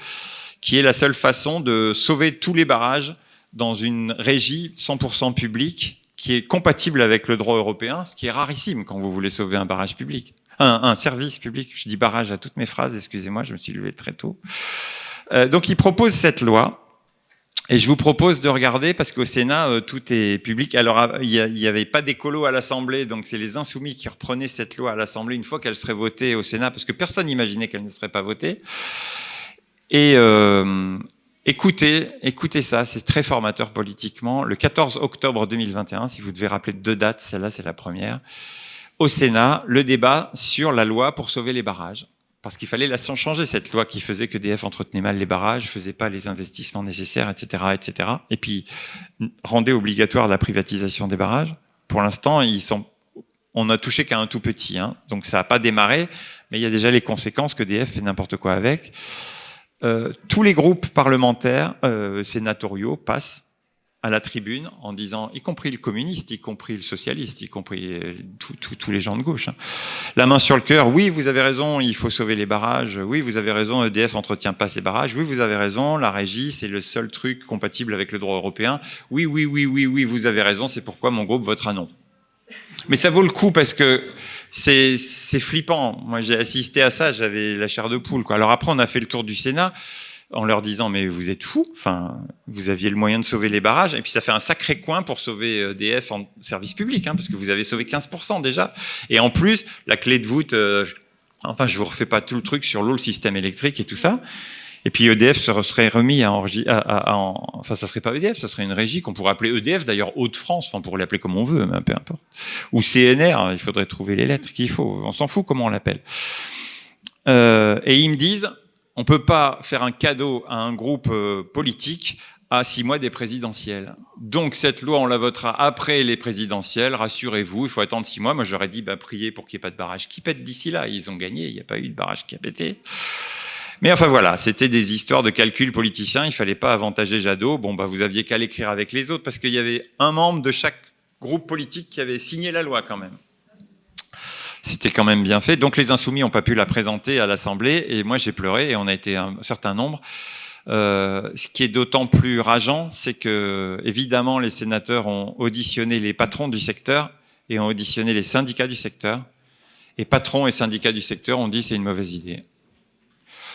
qui est la seule façon de sauver tous les barrages dans une régie 100% publique qui est compatible avec le droit européen, ce qui est rarissime quand vous voulez sauver un barrage public. Un, un service public, je dis barrage à toutes mes phrases, excusez-moi, je me suis levé très tôt. Euh, donc il propose cette loi. Et je vous propose de regarder, parce qu'au Sénat, euh, tout est public. Alors, il n'y avait pas d'écolo à l'Assemblée, donc c'est les insoumis qui reprenaient cette loi à l'Assemblée une fois qu'elle serait votée au Sénat, parce que personne n'imaginait qu'elle ne serait pas votée. Et euh, écoutez, écoutez ça, c'est très formateur politiquement. Le 14 octobre 2021, si vous devez rappeler deux dates, celle-là c'est la première, au Sénat, le débat sur la loi pour sauver les barrages parce qu'il fallait la changer cette loi qui faisait que DF entretenait mal les barrages, faisait pas les investissements nécessaires, etc., etc. Et puis rendait obligatoire la privatisation des barrages. Pour l'instant, ils sont, on a touché qu'à un tout petit, hein, donc ça n'a pas démarré, mais il y a déjà les conséquences que DF fait n'importe quoi avec. Euh, tous les groupes parlementaires euh, sénatoriaux passent à la tribune en disant, y compris le communiste, y compris le socialiste, y compris euh, tous les gens de gauche. Hein. La main sur le cœur, oui, vous avez raison, il faut sauver les barrages, oui, vous avez raison, EDF entretient pas ces barrages, oui, vous avez raison, la régie, c'est le seul truc compatible avec le droit européen, oui, oui, oui, oui, oui, vous avez raison, c'est pourquoi mon groupe votera non. Mais ça vaut le coup parce que c'est flippant. Moi, j'ai assisté à ça, j'avais la chair de poule. Quoi. Alors après, on a fait le tour du Sénat en leur disant mais vous êtes fous, enfin vous aviez le moyen de sauver les barrages et puis ça fait un sacré coin pour sauver EDF en service public hein, parce que vous avez sauvé 15% déjà et en plus la clé de voûte, euh, enfin je vous refais pas tout le truc sur l'eau, le système électrique et tout ça. Et puis EDF serait remis à, à, enfin ça serait pas EDF, ça serait une régie qu'on pourrait appeler EDF d'ailleurs Hauts-de-France, enfin on pourrait l'appeler comme on veut, mais peu importe. Ou CNR, il faudrait trouver les lettres qu'il faut, on s'en fout comment on l'appelle. Euh, et ils me disent on peut pas faire un cadeau à un groupe euh, politique à six mois des présidentielles. Donc cette loi, on la votera après les présidentielles. Rassurez-vous, il faut attendre six mois. Moi, j'aurais dit, bah, priez pour qu'il n'y ait pas de barrage qui pète d'ici là. Ils ont gagné, il n'y a pas eu de barrage qui a pété. Mais enfin voilà, c'était des histoires de calcul politicien. Il fallait pas avantager Jadot. Bon, bah, vous aviez qu'à l'écrire avec les autres parce qu'il y avait un membre de chaque groupe politique qui avait signé la loi quand même c'était quand même bien fait. Donc les insoumis n'ont pas pu la présenter à l'Assemblée et moi j'ai pleuré et on a été un certain nombre. Euh, ce qui est d'autant plus rageant, c'est que évidemment les sénateurs ont auditionné les patrons du secteur et ont auditionné les syndicats du secteur. Et patrons et syndicats du secteur ont dit c'est une mauvaise idée,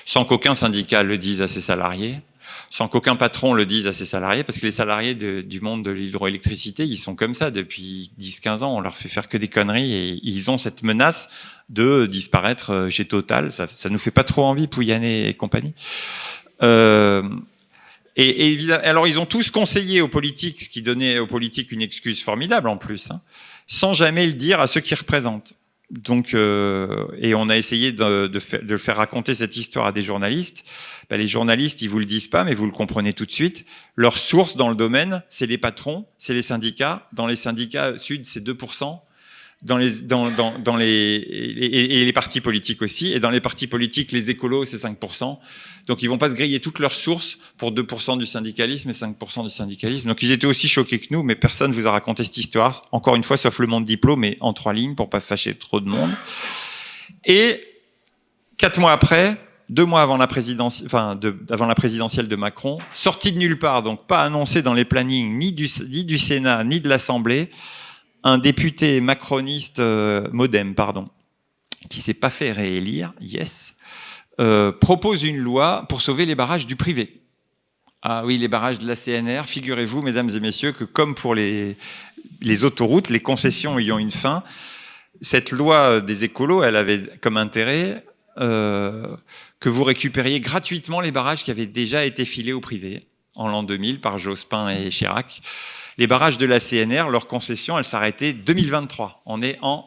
sans qu'aucun syndicat le dise à ses salariés sans qu'aucun patron le dise à ses salariés, parce que les salariés du monde de l'hydroélectricité, ils sont comme ça depuis 10-15 ans, on leur fait faire que des conneries et ils ont cette menace de disparaître euh, chez Total. Ça, ça nous fait pas trop envie, Pouyanné et compagnie. Euh, et, et, alors ils ont tous conseillé aux politiques, ce qui donnait aux politiques une excuse formidable en plus, hein, sans jamais le dire à ceux qui représentent. Donc, euh, et on a essayé de, de, faire, de, faire, raconter cette histoire à des journalistes. Ben, les journalistes, ils vous le disent pas, mais vous le comprenez tout de suite. Leur source dans le domaine, c'est les patrons, c'est les syndicats. Dans les syndicats sud, c'est 2%. Dans les, dans, dans, dans les, et, les partis politiques aussi. Et dans les partis politiques, les écolos, c'est 5%. Donc ils vont pas se griller toutes leurs sources pour 2% du syndicalisme et 5% du syndicalisme. Donc ils étaient aussi choqués que nous, mais personne vous a raconté cette histoire. Encore une fois, sauf le monde diplôme, mais en trois lignes pour pas fâcher trop de monde. Et quatre mois après, deux mois avant la présidentielle, enfin, de, avant la présidentielle de Macron, sorti de nulle part, donc pas annoncé dans les plannings ni du, ni du Sénat ni de l'Assemblée, un député macroniste, euh, modem, pardon, qui s'est pas fait réélire, yes, euh, propose une loi pour sauver les barrages du privé. Ah oui, les barrages de la CNR, figurez-vous, mesdames et messieurs, que comme pour les, autoroutes, les concessions ayant une fin, cette loi des écolos, elle avait comme intérêt euh, que vous récupériez gratuitement les barrages qui avaient déjà été filés au privé en l'an 2000 par Jospin et Chirac. Les barrages de la CNR, leur concession, elle s'arrêtait 2023. On est en...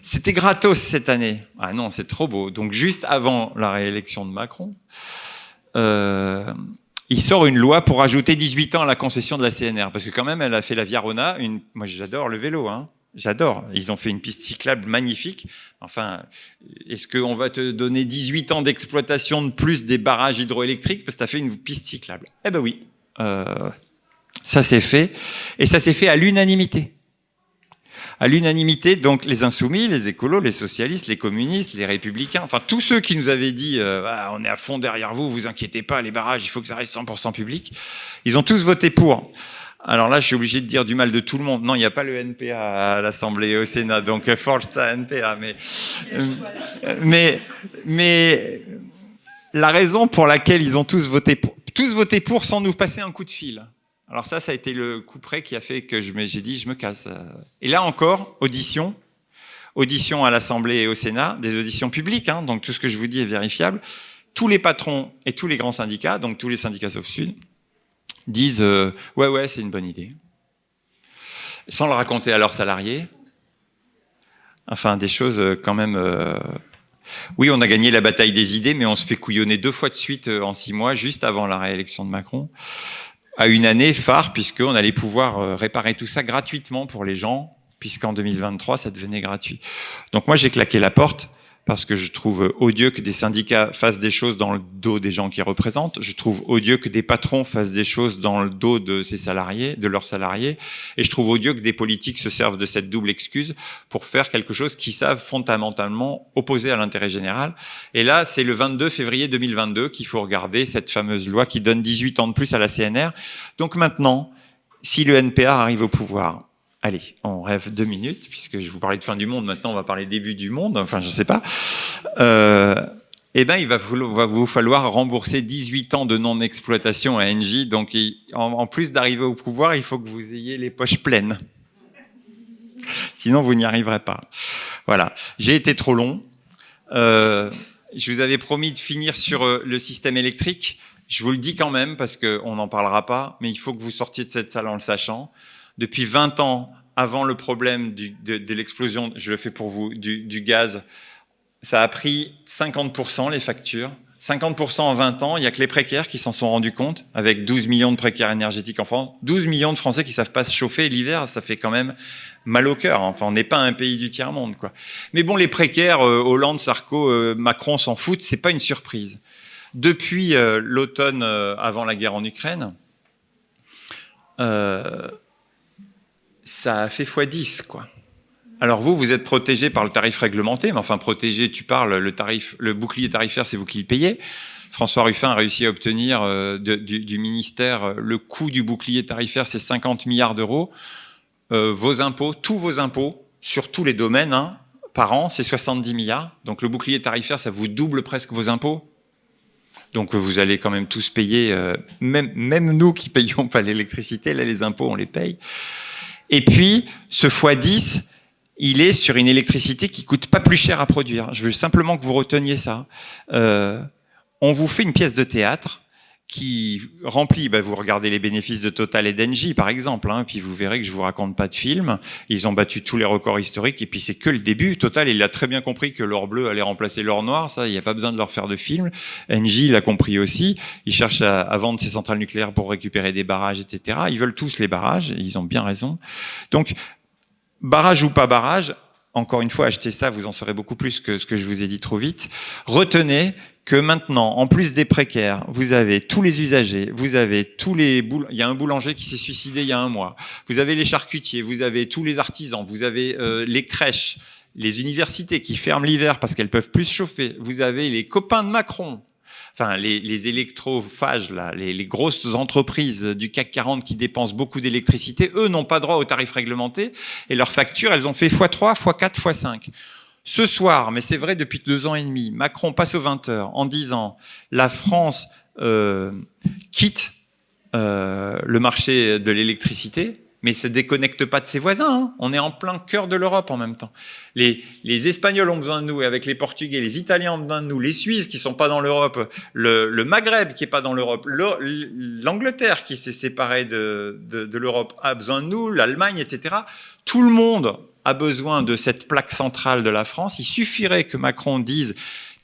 C'était gratos cette année. Ah non, c'est trop beau. Donc juste avant la réélection de Macron, euh, il sort une loi pour ajouter 18 ans à la concession de la CNR. Parce que quand même, elle a fait la Viarona. Moi, j'adore le vélo. Hein. J'adore. Ils ont fait une piste cyclable magnifique. Enfin, est-ce qu'on va te donner 18 ans d'exploitation de plus des barrages hydroélectriques? Parce que tu as fait une piste cyclable Eh ben oui. Euh, ça s'est fait, et ça s'est fait à l'unanimité. À l'unanimité, donc les insoumis, les écolos, les socialistes, les communistes, les républicains, enfin tous ceux qui nous avaient dit euh, ah, on est à fond derrière vous, vous inquiétez pas, les barrages, il faut que ça reste 100% public, ils ont tous voté pour. Alors là, je suis obligé de dire du mal de tout le monde. Non, il n'y a pas le NPA à l'Assemblée et au Sénat, donc euh, force ça NPA. Mais, euh, mais, mais la raison pour laquelle ils ont tous voté pour, tous voté pour sans nous passer un coup de fil. Alors ça, ça a été le coup près qui a fait que j'ai dit je me casse. Et là encore, audition, audition à l'Assemblée et au Sénat, des auditions publiques, hein, donc tout ce que je vous dis est vérifiable. Tous les patrons et tous les grands syndicats, donc tous les syndicats sauf Sud, disent euh, ouais ouais c'est une bonne idée, sans le raconter à leurs salariés. Enfin des choses euh, quand même. Euh, oui, on a gagné la bataille des idées, mais on se fait couillonner deux fois de suite en six mois, juste avant la réélection de Macron à une année phare, puisqu'on allait pouvoir euh, réparer tout ça gratuitement pour les gens, puisqu'en 2023, ça devenait gratuit. Donc moi, j'ai claqué la porte parce que je trouve odieux que des syndicats fassent des choses dans le dos des gens qui représentent. Je trouve odieux que des patrons fassent des choses dans le dos de ses salariés, de leurs salariés. Et je trouve odieux que des politiques se servent de cette double excuse pour faire quelque chose qu'ils savent fondamentalement opposé à l'intérêt général. Et là, c'est le 22 février 2022 qu'il faut regarder cette fameuse loi qui donne 18 ans de plus à la CNR. Donc maintenant, si le NPA arrive au pouvoir, Allez, on rêve deux minutes, puisque je vous parlais de fin du monde, maintenant on va parler début du monde, enfin je ne sais pas. Euh, eh ben, il va vous, falloir rembourser 18 ans de non-exploitation à Engie. Donc, en, plus d'arriver au pouvoir, il faut que vous ayez les poches pleines. Sinon, vous n'y arriverez pas. Voilà. J'ai été trop long. Euh, je vous avais promis de finir sur euh, le système électrique. Je vous le dis quand même parce qu'on n'en parlera pas, mais il faut que vous sortiez de cette salle en le sachant depuis 20 ans, avant le problème de, l'explosion, je le fais pour vous, du, gaz, ça a pris 50% les factures. 50% en 20 ans, il y a que les précaires qui s'en sont rendus compte, avec 12 millions de précaires énergétiques en France, 12 millions de Français qui savent pas se chauffer l'hiver, ça fait quand même mal au cœur. Enfin, on n'est pas un pays du tiers monde, quoi. Mais bon, les précaires, euh, Hollande, Sarko, euh, Macron s'en foutent, c'est pas une surprise. Depuis euh, l'automne avant la guerre en Ukraine, ça fait x10, quoi. Alors vous, vous êtes protégé par le tarif réglementé, mais enfin protégé, tu parles, le bouclier tarifaire, c'est vous qui le payez. François Ruffin a réussi à obtenir euh, du, ministère euh, le coût du bouclier tarifaire, c'est 50 milliards d'euros. Euh, vos impôts, tous vos impôts, sur tous les domaines, hein, par an, c'est 70 milliards. Donc le bouclier tarifaire, ça vous double presque vos impôts. Donc vous allez quand même tous payer, même, même nous qui payons pas l'électricité, là les impôts on les paye. Et puis, ce x10, il est sur une électricité qui coûte pas plus cher à produire. Je veux simplement que vous reteniez ça. Euh, on vous fait une pièce de théâtre qui remplit, bah, vous regardez les bénéfices de Total et d'Engie par exemple, hein, puis vous verrez que je vous raconte pas de film. Ils ont battu tous les records historiques et puis c'est que le début. Total, il a très bien compris que l'or bleu allait remplacer l'or noir, ça, il n'y a pas besoin de leur faire de film. Engie l'a compris aussi. Ils cherchent à, à, vendre ses centrales nucléaires pour récupérer des barrages, etc. Ils veulent tous les barrages, ils ont bien raison. Donc barrage ou pas barrage, encore une fois, achetez ça, vous en saurez beaucoup plus que ce que je vous ai dit trop vite. Retenez que maintenant, en plus des précaires, vous avez tous les usagers, vous avez tous les boul... il y a un boulanger qui s'est suicidé il y a un mois, vous avez les charcutiers, vous avez tous les artisans, vous avez euh, les crèches, les universités qui ferment l'hiver parce qu'elles peuvent plus chauffer, vous avez les copains de Macron. Enfin les, les électrophages, là, les, les, grosses entreprises du CAC 40 qui dépensent beaucoup d'électricité, eux n'ont pas droit aux tarifs réglementés et leurs factures, elles ont fait x3, x4, x5. Ce soir, mais c'est vrai depuis deux ans et demi, Macron passe aux 20 heures en disant la France euh, quitte euh, le marché de l'électricité mais se déconnecte pas de ses voisins. Hein. On est en plein cœur de l'Europe en même temps. Les, Espagnols ont besoin de nous, et avec les Portugais, les Italiens ont besoin de nous, les Suisses qui sont pas dans l'Europe, le, Maghreb qui est pas dans l'Europe, l'Angleterre qui s'est séparée de, de l'Europe a besoin de nous, l'Allemagne, etc. Tout le monde a besoin de cette plaque centrale de la France. Il suffirait que Macron dise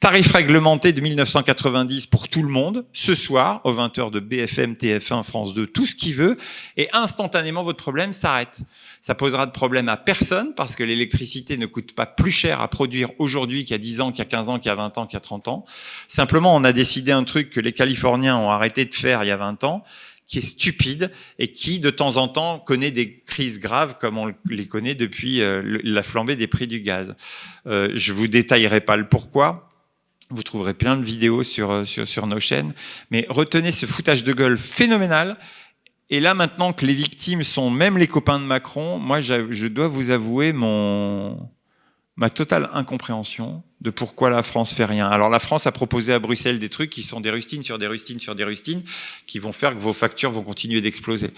Tarif réglementé de 1990 pour tout le monde, ce soir, aux 20h de BFM, TF1, France 2, tout ce qu'il veut, et instantanément, votre problème s'arrête. Ça posera de problème à personne, parce que l'électricité ne coûte pas plus cher à produire aujourd'hui qu'il y a 10 ans, qu'il y a 15 ans, qu'il y a 20 ans, qu'il y a 30 ans. Simplement, on a décidé un truc que les Californiens ont arrêté de faire il y a 20 ans, qui est stupide et qui, de temps en temps, connaît des crises graves comme on les connaît depuis euh, la flambée des prix du gaz. Euh, je vous détaillerai pas le pourquoi. Vous trouverez plein de vidéos sur, euh, sur, sur nos chaînes. Mais retenez ce foutage de gueule phénoménal. Et là, maintenant que les victimes sont même les copains de Macron, moi, je dois vous avouer mon, ma totale incompréhension de pourquoi la France fait rien. Alors la France a proposé à Bruxelles des trucs qui sont des rustines sur des rustines sur des rustines, qui vont faire que vos factures vont continuer d'exploser.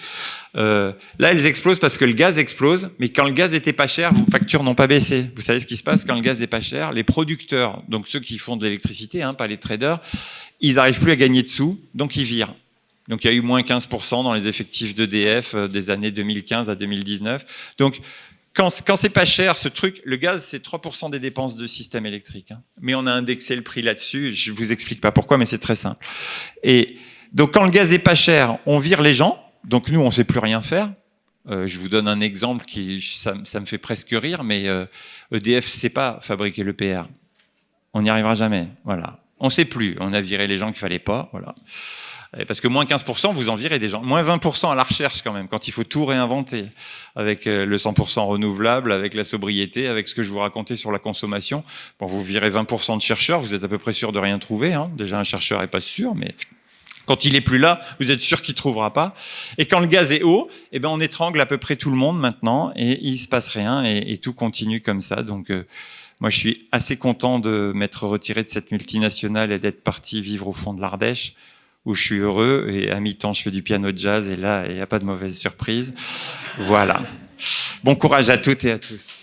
Euh, là, elles explosent parce que le gaz explose, mais quand le gaz était pas cher, vos factures n'ont pas baissé. Vous savez ce qui se passe quand le gaz est pas cher? Les producteurs, donc ceux qui font de l'électricité, hein, pas les traders, ils arrivent plus à gagner de sous, donc ils virent. Donc il y a eu moins 15% dans les effectifs d'EDF euh, des années 2015 à 2019. Donc quand, quand c'est pas cher, ce truc, le gaz, c'est 3% des dépenses de système électrique. Hein. Mais on a indexé le prix là-dessus. Je vous explique pas pourquoi, mais c'est très simple. Et donc, quand le gaz est pas cher, on vire les gens. Donc, nous, on sait plus rien faire. Euh, je vous donne un exemple qui, ça, ça me fait presque rire, mais euh, EDF sait pas fabriquer le PR. On n'y arrivera jamais. Voilà. On sait plus. On a viré les gens qu'il fallait pas. Voilà. Parce que moins 15%, vous en virez des gens. Moins 20% à la recherche quand même, quand il faut tout réinventer. Avec euh, le 100% renouvelable, avec la sobriété, avec ce que je vous racontais sur la consommation. Bon, vous virez 20% de chercheurs, vous êtes à peu près sûr de rien trouver. Hein. Déjà, un chercheur est pas sûr, mais quand il est plus là, vous êtes sûr qu'il trouvera pas. Et quand le gaz est haut, eh ben on étrangle à peu près tout le monde maintenant et il se passe rien et, et tout continue comme ça. Donc euh, moi, je suis assez content de m'être retiré de cette multinationale et d'être parti vivre au fond de l'Ardèche où je suis heureux et à mi-temps je fais du piano jazz et là il n'y a pas de mauvaise surprise. Voilà. Bon courage à toutes et à tous.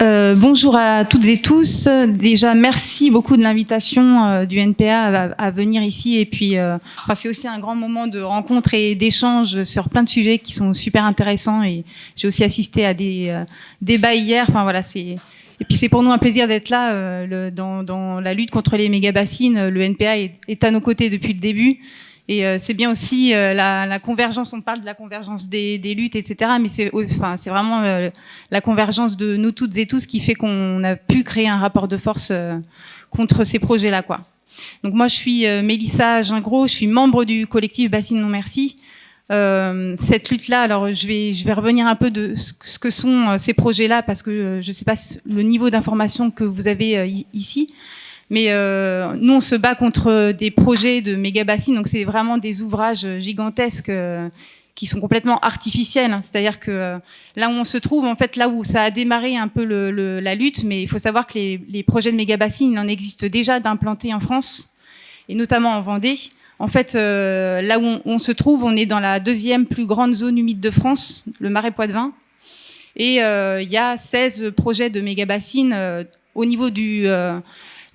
Euh, bonjour à toutes et tous. Déjà, merci beaucoup de l'invitation euh, du NPA à, venir ici. Et puis, euh, c'est aussi un grand moment de rencontre et d'échange sur plein de sujets qui sont super intéressants. Et j'ai aussi assisté à des euh, débats hier. Enfin voilà, c'est et puis c'est pour nous un plaisir d'être là le, dans, dans, la lutte contre les méga bassines. Le NPA est à nos côtés depuis le début. Et euh, c'est bien aussi euh, la, la, convergence, on parle de la convergence des, des luttes, etc. Mais c'est enfin, vraiment euh, la convergence de nous toutes et tous qui fait qu'on a pu créer un rapport de force contre ces projets-là. Donc moi, je suis Mélissa Gingros, je suis membre du collectif Bassine Non Merci. Euh, cette lutte-là, alors je vais, je vais revenir un peu de ce que sont ces projets-là parce que je ne sais pas le niveau d'information que vous avez ici, mais euh, nous, on se bat contre des projets de méga bassines, donc c'est vraiment des ouvrages gigantesques euh, qui sont complètement artificiels. Hein. C'est-à-dire que euh, là où on se trouve, en fait, là où ça a démarré un peu le, le, la lutte, mais il faut savoir que les, les projets de méga bassines, il en existe déjà d'implantés en France, et notamment en Vendée. En fait, euh, là où on, on, se trouve, on est dans la deuxième plus grande zone humide de France, le Marais Poitevin. Et euh, il y a 16 projets de méga bassines au niveau du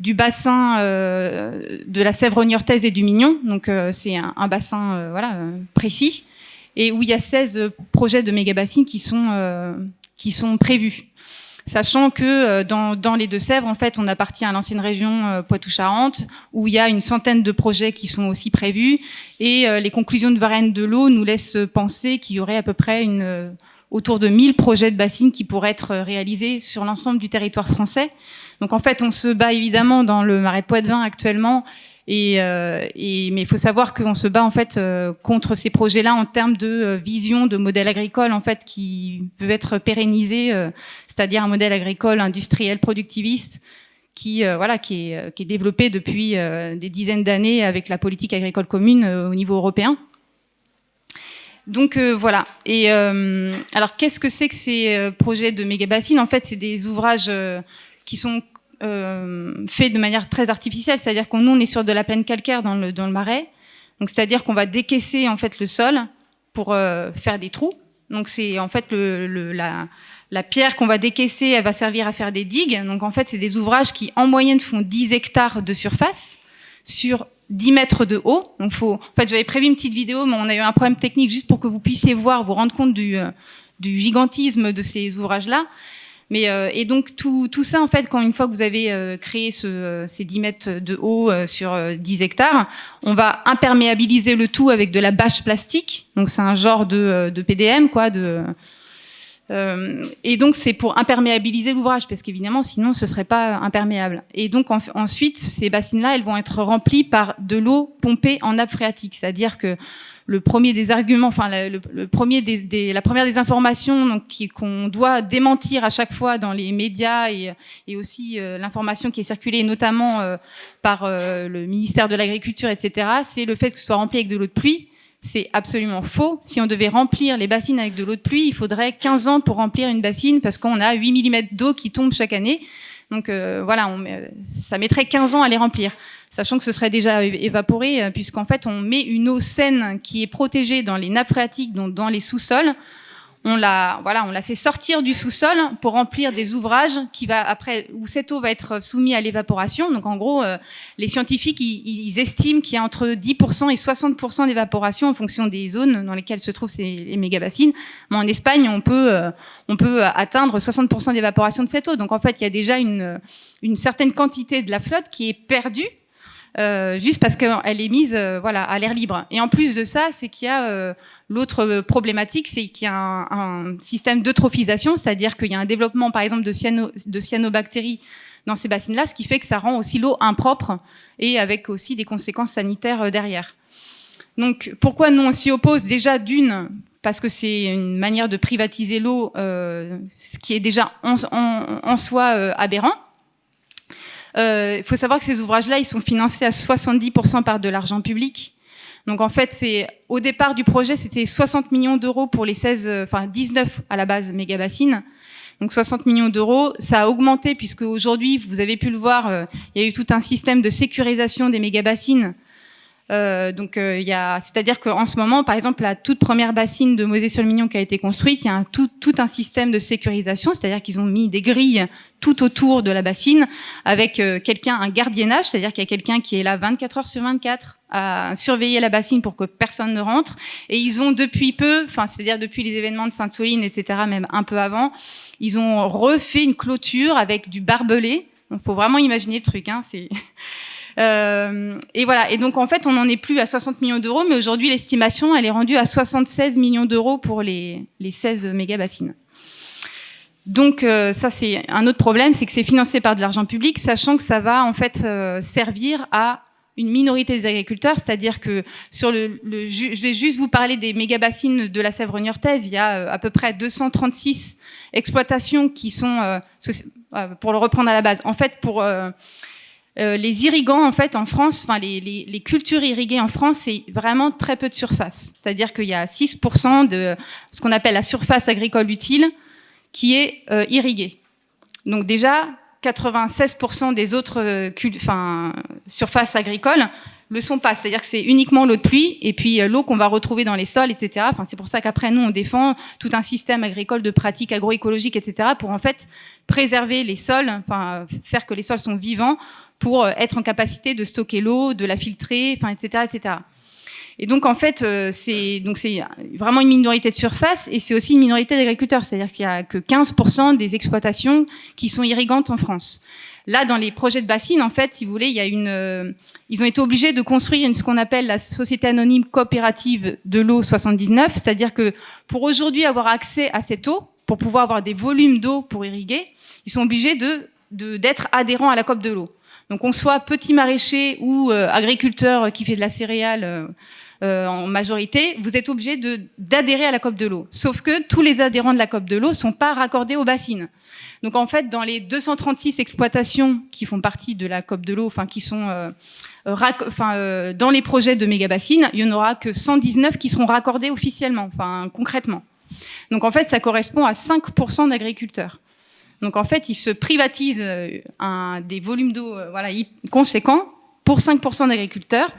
du bassin euh, de la Sèvre niortaise et du Mignon. Donc euh, c'est un, bassin euh, voilà précis et où il y a 16 projets de méga bassines qui sont qui sont prévus. sachant que dans, dans, les Deux-Sèvres, en fait, on appartient à l'ancienne région Poitou-Charentes, où il y a une centaine de projets qui sont aussi prévus, et les conclusions de Varenne de l'eau nous laissent penser qu'il y aurait à peu près une autour de 1000 projets de bassines qui pourraient être réalisés sur l'ensemble du territoire français. Donc en fait, on se bat évidemment dans le marais Poitevin actuellement, et, euh, et mais il faut savoir qu'on se bat en fait euh, contre ces projets-là en termes de euh, vision, de modèle agricole en fait qui peut être pérennisé, c'est-à-dire un modèle agricole industriel productiviste qui voilà qui est, qui est développé depuis des dizaines d'années avec la politique agricole commune au niveau européen. Donc euh, voilà. Et euh, alors qu'est-ce que c'est que ces euh, projets de méga bassines En fait, c'est des ouvrages qui sont faits de manière très artificielle, c'est-à-dire qu'on on est sur de la plaine calcaire dans le dans le marais. Donc c'est-à-dire qu'on va décaisser en fait le sol pour faire des trous. Donc c'est en fait le, la, la pierre qu'on va décaisser, elle va servir à faire des digues. Donc en fait, c'est des ouvrages qui en moyenne font 10 hectares de surface sur 10 mètres de haut. Donc faut, en fait, j'avais prévu une petite vidéo, mais on a eu un problème technique juste pour que vous puissiez voir, vous rendre compte du, euh, du gigantisme de ces ouvrages-là. Mais euh, et donc tout, tout ça en fait, quand une fois que vous avez euh, créé ce, ces 10 mètres de haut sur 10 hectares, on va imperméabiliser le tout avec de la bâche plastique. Donc c'est un genre de, de PDM quoi, de euh, et donc c'est pour imperméabiliser l'ouvrage, parce qu'évidemment sinon ce serait pas imperméable. Et donc ensuite ces bassines-là, elles vont être remplies par de l'eau pompée en nappe phréatique, c'est-à-dire que le premier des arguments, enfin le, premier des, la première des informations qu'on doit démentir à chaque fois dans les médias et, et aussi euh, l'information qui est circulée notamment euh, par le ministère de l'Agriculture, etc., c'est le fait que ce soit rempli avec de l'eau de pluie. C'est absolument faux. Si on devait remplir les bassines avec de l'eau de pluie, il faudrait 15 ans pour remplir une bassine parce qu'on a 8 mm d'eau qui tombe chaque année. Donc euh, voilà, on, ça mettrait 15 ans à les remplir, sachant que ce serait déjà évaporé, euh, puisqu'en fait on met une eau saine qui est protégée dans les nappes phréatiques, donc dans les sous-sols, on l'a voilà, on l'a fait sortir du sous-sol pour remplir des ouvrages qui va après où cette eau va être soumise à l'évaporation. Donc en gros, euh, les scientifiques ils, estiment qu'il y a entre 10% et 60% d'évaporation en fonction des zones dans lesquelles se trouvent ces les méga bassines. Mais en Espagne, on peut euh, on peut atteindre 60% d'évaporation de cette eau. Donc en fait, il y a déjà une une certaine quantité de la flotte qui est perdue euh, juste parce qu'elle est mise euh, voilà à l'air libre. Et en plus de ça, c'est qu'il y a euh, l'autre problématique, c'est qu'il y a un, système d'eutrophisation, c'est-à-dire qu'il y a un développement, par exemple, de, cyano, de cyanobactéries dans ces bassines-là, ce qui fait que ça rend aussi l'eau impropre et avec aussi des conséquences sanitaires derrière. Donc, pourquoi nous on s'y oppose Déjà d'une, parce que c'est une manière de privatiser l'eau, ce qui est déjà en, soi aberrant. Euh, il faut savoir que ces ouvrages-là, ils sont financés à 70% par de l'argent public. Donc en fait, c'est au départ du projet, c'était 60 millions d'euros pour les 16, euh, enfin 19 à la base méga-bassines. Donc 60 millions d'euros, ça a augmenté puisque aujourd'hui, vous avez pu le voir, euh, il y a eu tout un système de sécurisation des méga-bassines donc euh, il c'est-à-dire qu'en ce moment, par exemple, la toute première bassine de Mosée-sur-le-Mignon qui a été construite, il y a tout un système de sécurisation, c'est-à-dire qu'ils ont mis des grilles tout autour de la bassine avec euh, quelqu'un, un gardiennage, c'est-à-dire qu'il y a quelqu'un qui est là 24 heures sur 24 à surveiller la bassine pour que personne ne rentre. Et ils ont depuis peu, enfin c'est-à-dire depuis les événements de Sainte-Soline, etc., même un peu avant, ils ont refait une clôture avec du barbelé. Il faut vraiment imaginer le truc. Hein, c'est euh, et voilà. Et donc en fait, on n'en est plus à 60 millions d'euros, mais aujourd'hui l'estimation, elle est rendue à 76 millions d'euros pour les, les 16 méga bassines. Donc euh, ça c'est un autre problème, c'est que c'est financé par de l'argent public, sachant que ça va en fait euh, servir à une minorité des agriculteurs, c'est-à-dire que sur le, je vais juste vous parler des méga bassines de la Sèvre niortaise. Il y a à peu près 236 exploitations qui sont, pour le reprendre à la base, en fait pour euh, les irrigants, en fait, en France, enfin les, cultures irriguées en France, c'est vraiment très peu de surface. C'est-à-dire qu'il y a 6% de ce qu'on appelle la surface agricole utile qui est euh, irriguée. Donc déjà, 96% des autres euh, surfaces agricoles le sont pas. C'est-à-dire que c'est uniquement l'eau de pluie et puis euh, l'eau qu'on va retrouver dans les sols, etc. Enfin, c'est pour ça qu'après nous on défend tout un système agricole de pratiques agroécologiques, etc. pour en fait préserver les sols, enfin faire que les sols sont vivants pour euh, être en capacité de stocker l'eau, de la filtrer, enfin, etc., etc. Et donc en fait, euh, c'est donc c'est vraiment une minorité de surface et c'est aussi une minorité d'agriculteurs, c'est-à-dire qu'il y a que 15% des exploitations qui sont irrigantes en France. Là, dans les projets de bassines, en fait, si vous voulez, euh, ils ont été obligés de construire une, ce qu'on appelle la société anonyme coopérative de l'eau 79, c'est-à-dire que pour aujourd'hui avoir accès à cette eau, pour pouvoir avoir des volumes d'eau pour irriguer, ils sont obligés de d'être adhérents à la COP de l'eau. Donc, on soit petit maraîcher ou euh, agriculteur qui fait de la céréale euh, en majorité, vous êtes obligé d'adhérer à la COP de l'eau. Sauf que tous les adhérents de la COP de l'eau sont pas raccordés aux bassines. Donc en fait, dans les 236 exploitations qui font partie de la COP de l'eau, enfin qui sont euh, euh, enfin, dans les projets de méga bassines, il y en aura que 119 qui seront raccordés officiellement, enfin concrètement. Donc en fait, ça correspond à 5% d'agriculteurs. Donc en fait, ils se privatisent un, des volumes d'eau voilà, conséquents pour 5% d'agriculteurs.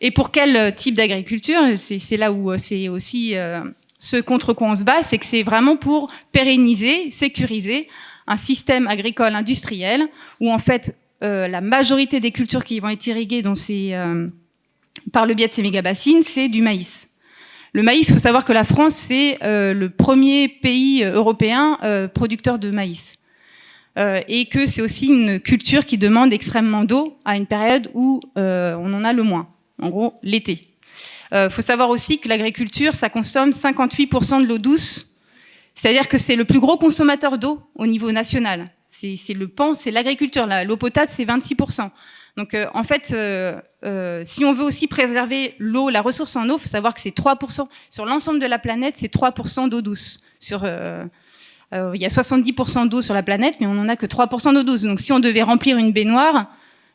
Et pour quel euh, type d'agriculture C'est là où euh, c'est aussi euh, ce contre quoi on se bat, c'est que c'est vraiment pour pérenniser, sécuriser un système agricole industriel où en fait la majorité des cultures qui vont être irriguées ces, par le biais de ces méga-bassines, c'est du maïs. Le maïs, il faut savoir que la France, c'est le premier pays européen producteur de maïs. et que c'est aussi une culture qui demande extrêmement d'eau à une période où on en a le moins en gros l'été. Il euh, faut savoir aussi que l'agriculture, ça consomme 58% de l'eau douce, c'est-à-dire que c'est le plus gros consommateur d'eau au niveau national. C'est le pan, c'est l'agriculture. L'eau potable, c'est 26%. Donc euh, en fait, euh, si on veut aussi préserver l'eau, la ressource en eau, faut savoir que c'est 3%. Sur l'ensemble de la planète, c'est 3% d'eau douce. Sur, il y a 70% d'eau sur la planète, mais on n'en a que 3% d'eau douce. Donc si on devait remplir une baignoire,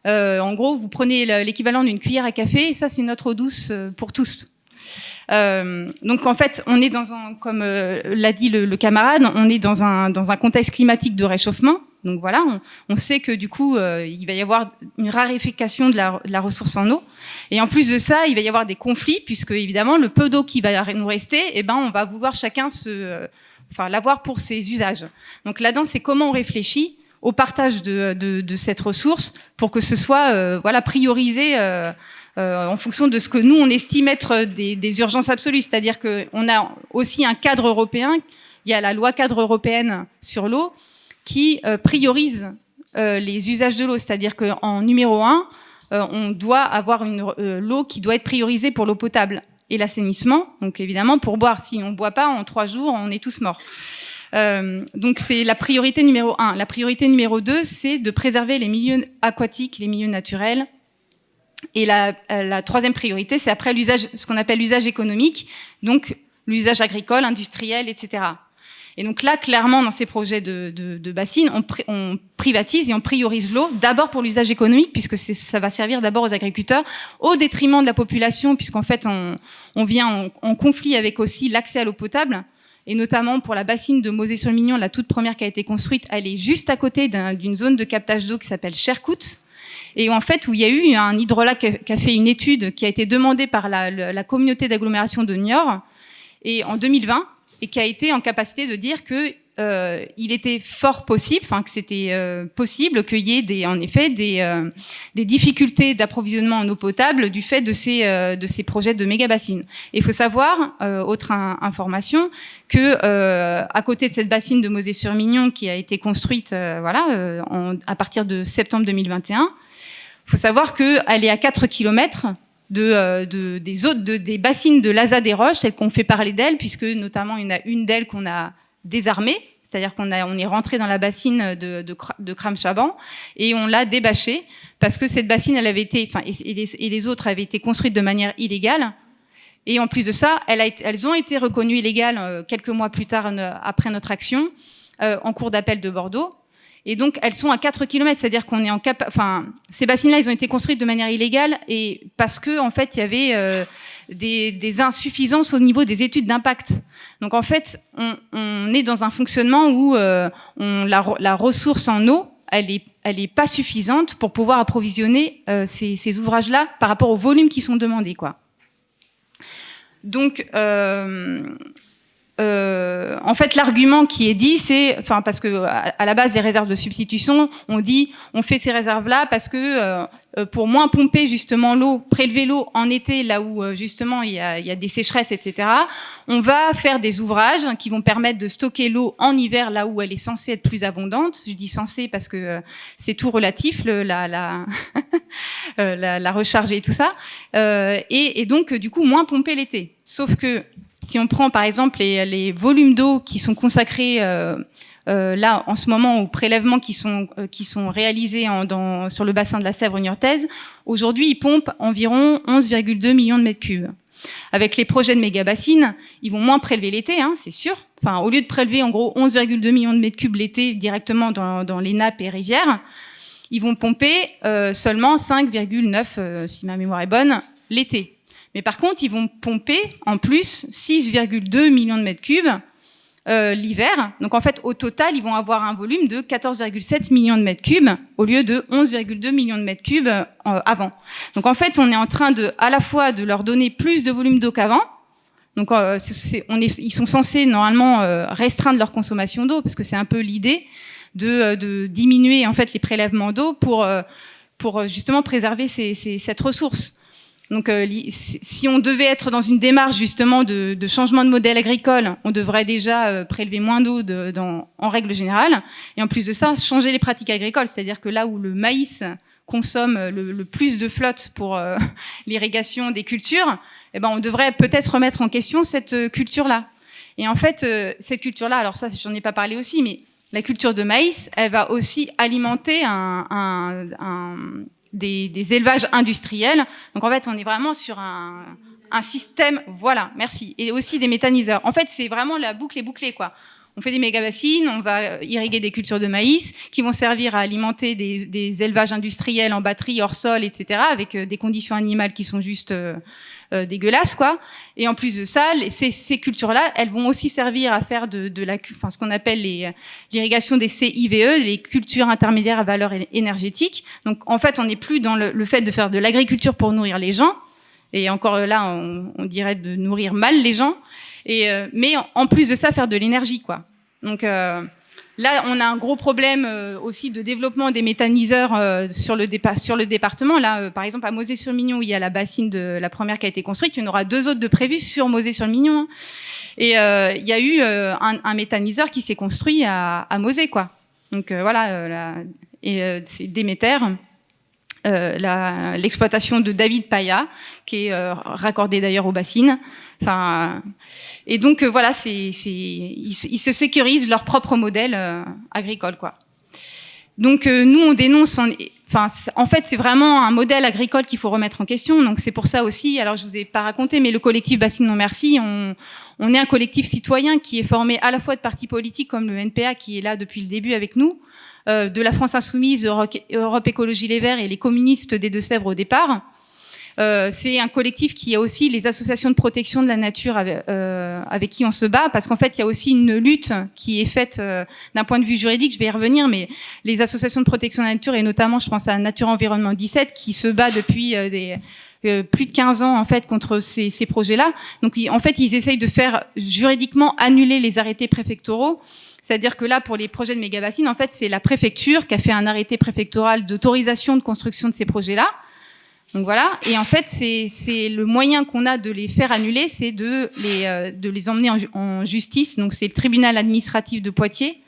euh, en gros, vous prenez l'équivalent d'une cuillère à café, et ça, c'est notre eau douce euh, pour tous. Euh, donc en fait, on est dans un, comme l'a dit le, camarade, on est dans un, dans un contexte climatique de réchauffement. Donc voilà, on, sait que du coup, il va y avoir une raréfaction de la, ressource en eau. Et en plus de ça, il va y avoir des conflits, puisque évidemment, le peu d'eau qui va nous rester, eh ben, on va vouloir chacun se, enfin, l'avoir pour ses usages. Donc là-dedans, c'est comment on réfléchit au partage de, de, cette ressource pour que ce soit euh, voilà priorisé euh, euh, en fonction de ce que nous on estime être des, des urgences absolues. C'est-à-dire qu'on a aussi un cadre européen. Il y a la loi cadre européenne sur l'eau qui euh, priorise euh, les usages de l'eau. C'est-à-dire qu'en numéro un, on doit avoir une l'eau qui doit être priorisée pour l'eau potable et l'assainissement. Donc évidemment pour boire, si on boit pas en trois jours, on est tous morts. Euh, donc c'est la priorité numéro un. La priorité numéro deux, c'est de préserver les milieux aquatiques, les milieux naturels. Et la, euh, la troisième priorité, c'est après l'usage, ce qu'on appelle l'usage économique, donc l'usage agricole, industriel, etc. Et donc là, clairement, dans ces projets de, de, de bassines, on, on, privatise et on priorise l'eau d'abord pour l'usage économique, puisque ça va servir d'abord aux agriculteurs, au détriment de la population, puisqu'en fait, on, on vient en, conflit avec aussi l'accès à l'eau potable et notamment pour la bassine de Mosée-sur-le-Mignon, la toute première qui a été construite, elle est juste à côté d'une zone de captage d'eau qui s'appelle Chercout, et en fait où il y a eu un hydrolac qui a fait une étude qui a été demandée par la, communauté d'agglomération de Niort, et en 2020, et qui a été en capacité de dire que euh, il était fort possible, enfin que c'était euh, possible qu'il y ait des, en effet des, euh, des difficultés d'approvisionnement en eau potable du fait de ces, euh, de ces projets de méga bassines. Il faut savoir, euh, autre information, que à côté de cette bassine de Mosée-sur-Mignon qui a été construite, voilà, en, à partir de septembre 2021, il faut savoir qu'elle est à 4 km de, de, des autres, de, des bassines de Laza des Roches, celles qu'on fait parler d'elles, puisque notamment il y en a une d'elles qu'on a désarmé, c'est-à-dire qu'on on est rentré dans la bassine de, de, de Kram-Chaban et on l'a débâchée parce que cette bassine, elle avait été, enfin, et, les, autres avaient été construites de manière illégale. Et en plus de ça, elles ont été reconnues illégales euh, quelques mois plus tard, euh, après notre action, euh, en cours d'appel de Bordeaux. Et donc, elles sont à 4 km, c'est-à-dire qu'on est en cap... Enfin, ces bassines-là, ils ont été construites de manière illégale et parce que, en fait, il y avait euh, des, des, insuffisances au niveau des études d'impact. Donc, en fait, on, on, est dans un fonctionnement où euh, on, la, la, ressource en eau, elle est, elle est pas suffisante pour pouvoir approvisionner euh, ces, ces ouvrages-là par rapport aux volumes qui sont demandés, quoi. Donc, euh, euh, en fait, l'argument qui est dit, c'est, enfin, parce que à, la base des réserves de substitution, on dit, on fait ces réserves-là parce que euh, pour moins pomper justement l'eau, prélever l'eau en été, là où euh, justement il y, a, il y, a, des sécheresses, etc. On va faire des ouvrages qui vont permettre de stocker l'eau en hiver, là où elle est censée être plus abondante. Je dis censée parce que c'est tout relatif, la, la, la, la, recharge et tout ça. Et, et donc, du coup, moins pomper l'été. Sauf que si on prend par exemple les, volumes d'eau qui sont consacrés euh, euh, là en ce moment aux prélèvements qui sont euh, qui sont réalisés sur le bassin de la Sèvre niortaise, aujourd'hui ils pompent environ 11,2 millions de mètres cubes. Avec les projets de méga bassines, ils vont moins prélever l'été, hein, c'est sûr. Enfin, au lieu de prélever en gros 11,2 millions de mètres cubes l'été directement dans, dans, les nappes et rivières, ils vont pomper seulement 5,9, euh, si ma mémoire est bonne, l'été. Mais par contre, ils vont pomper en plus 6,2 millions de mètres cubes euh, l'hiver. Donc en fait, au total, ils vont avoir un volume de 14,7 millions de mètres cubes au lieu de 11,2 millions de mètres cubes euh, avant. Donc en fait, on est en train de, à la fois de leur donner plus de volume d'eau qu'avant. Donc euh, on est, ils sont censés normalement euh, restreindre leur consommation d'eau parce que c'est un peu l'idée de, euh, de, diminuer en fait les prélèvements d'eau pour pour justement préserver ces, ces, cette ressource. Donc, euh, si on devait être dans une démarche justement de, de changement de modèle agricole, on devrait déjà euh, prélever moins d'eau en règle générale. Et en plus de ça, changer les pratiques agricoles, c'est-à-dire que là où le maïs consomme le, le plus de flotte pour euh, l'irrigation des cultures, eh ben, on devrait peut-être remettre en question cette culture-là. Et en fait, cette culture-là, alors ça, j'en ai pas parlé aussi, mais la culture de maïs, elle va aussi alimenter un, un, un des, des, élevages industriels. Donc en fait, on est vraiment sur un, un système, voilà, merci, et aussi des méthaniseurs. En fait, c'est vraiment la boucle est bouclée, quoi. On fait des méga-bassines, on va irriguer des cultures de maïs qui vont servir à alimenter des, des élevages industriels en batterie, hors sol, etc., avec euh, des conditions animales qui sont juste euh, euh, dégueulasses, quoi. Et en plus de ça, ces, ces cultures-là, elles vont aussi servir à faire de, de la, enfin, ce qu'on appelle l'irrigation des CIVE, les cultures intermédiaires à valeur énergétique. Donc, en fait, on n'est plus dans le, le fait de faire de l'agriculture pour nourrir les gens. Et encore là, on, on dirait de nourrir mal les gens. Et, euh, mais en plus de ça, faire de l'énergie, quoi. Donc euh, là, on a un gros problème euh, aussi de développement des méthaniseurs euh, sur, le sur le département. Là, euh, par exemple, à Mosée-sur-Mignon, il y a la bassine de la première qui a été construite, il y en aura deux autres de prévus sur Mosée-sur-Mignon. Hein. Et il y a eu un, un, méthaniseur qui s'est construit à, à Mosée, quoi. Donc voilà, la, et c'est Déméter. Euh, l'exploitation de David Paya, qui est euh, raccordé d'ailleurs aux bassines. Enfin, et donc euh, voilà, c'est, ils, ils, se sécurisent leur propre modèle agricole, quoi. Donc nous, on dénonce. En, enfin, en fait, c'est vraiment un modèle agricole qu'il faut remettre en question. Donc c'est pour ça aussi. Alors je vous ai pas raconté, mais le collectif Bassine Non Merci, on, on est un collectif citoyen qui est formé à la fois de partis politiques comme le NPA qui est là depuis le début avec nous, euh, de la France Insoumise, Europe, Écologie Les Verts et les communistes des Deux-Sèvres au départ. Euh, c'est un collectif qui a aussi les associations de protection de la nature avec, euh, avec qui on se bat, parce qu'en fait, il y a aussi une lutte qui est faite euh, d'un point de vue juridique, je vais y revenir, mais les associations de protection de la nature, et notamment, je pense à Nature Environnement 17, qui se bat depuis euh, des, euh, plus de 15 ans en fait contre ces, ces projets-là. Donc en fait, ils essayent de faire juridiquement annuler les arrêtés préfectoraux. C'est-à-dire que là, pour les projets de méga-bassines, en fait, c'est la préfecture qui a fait un arrêté préfectoral d'autorisation de construction de ces projets-là. Donc voilà. Et en fait, c'est le moyen qu'on a de les faire annuler, c'est de les, euh, de les emmener en, en justice. Donc c'est le tribunal administratif de Poitiers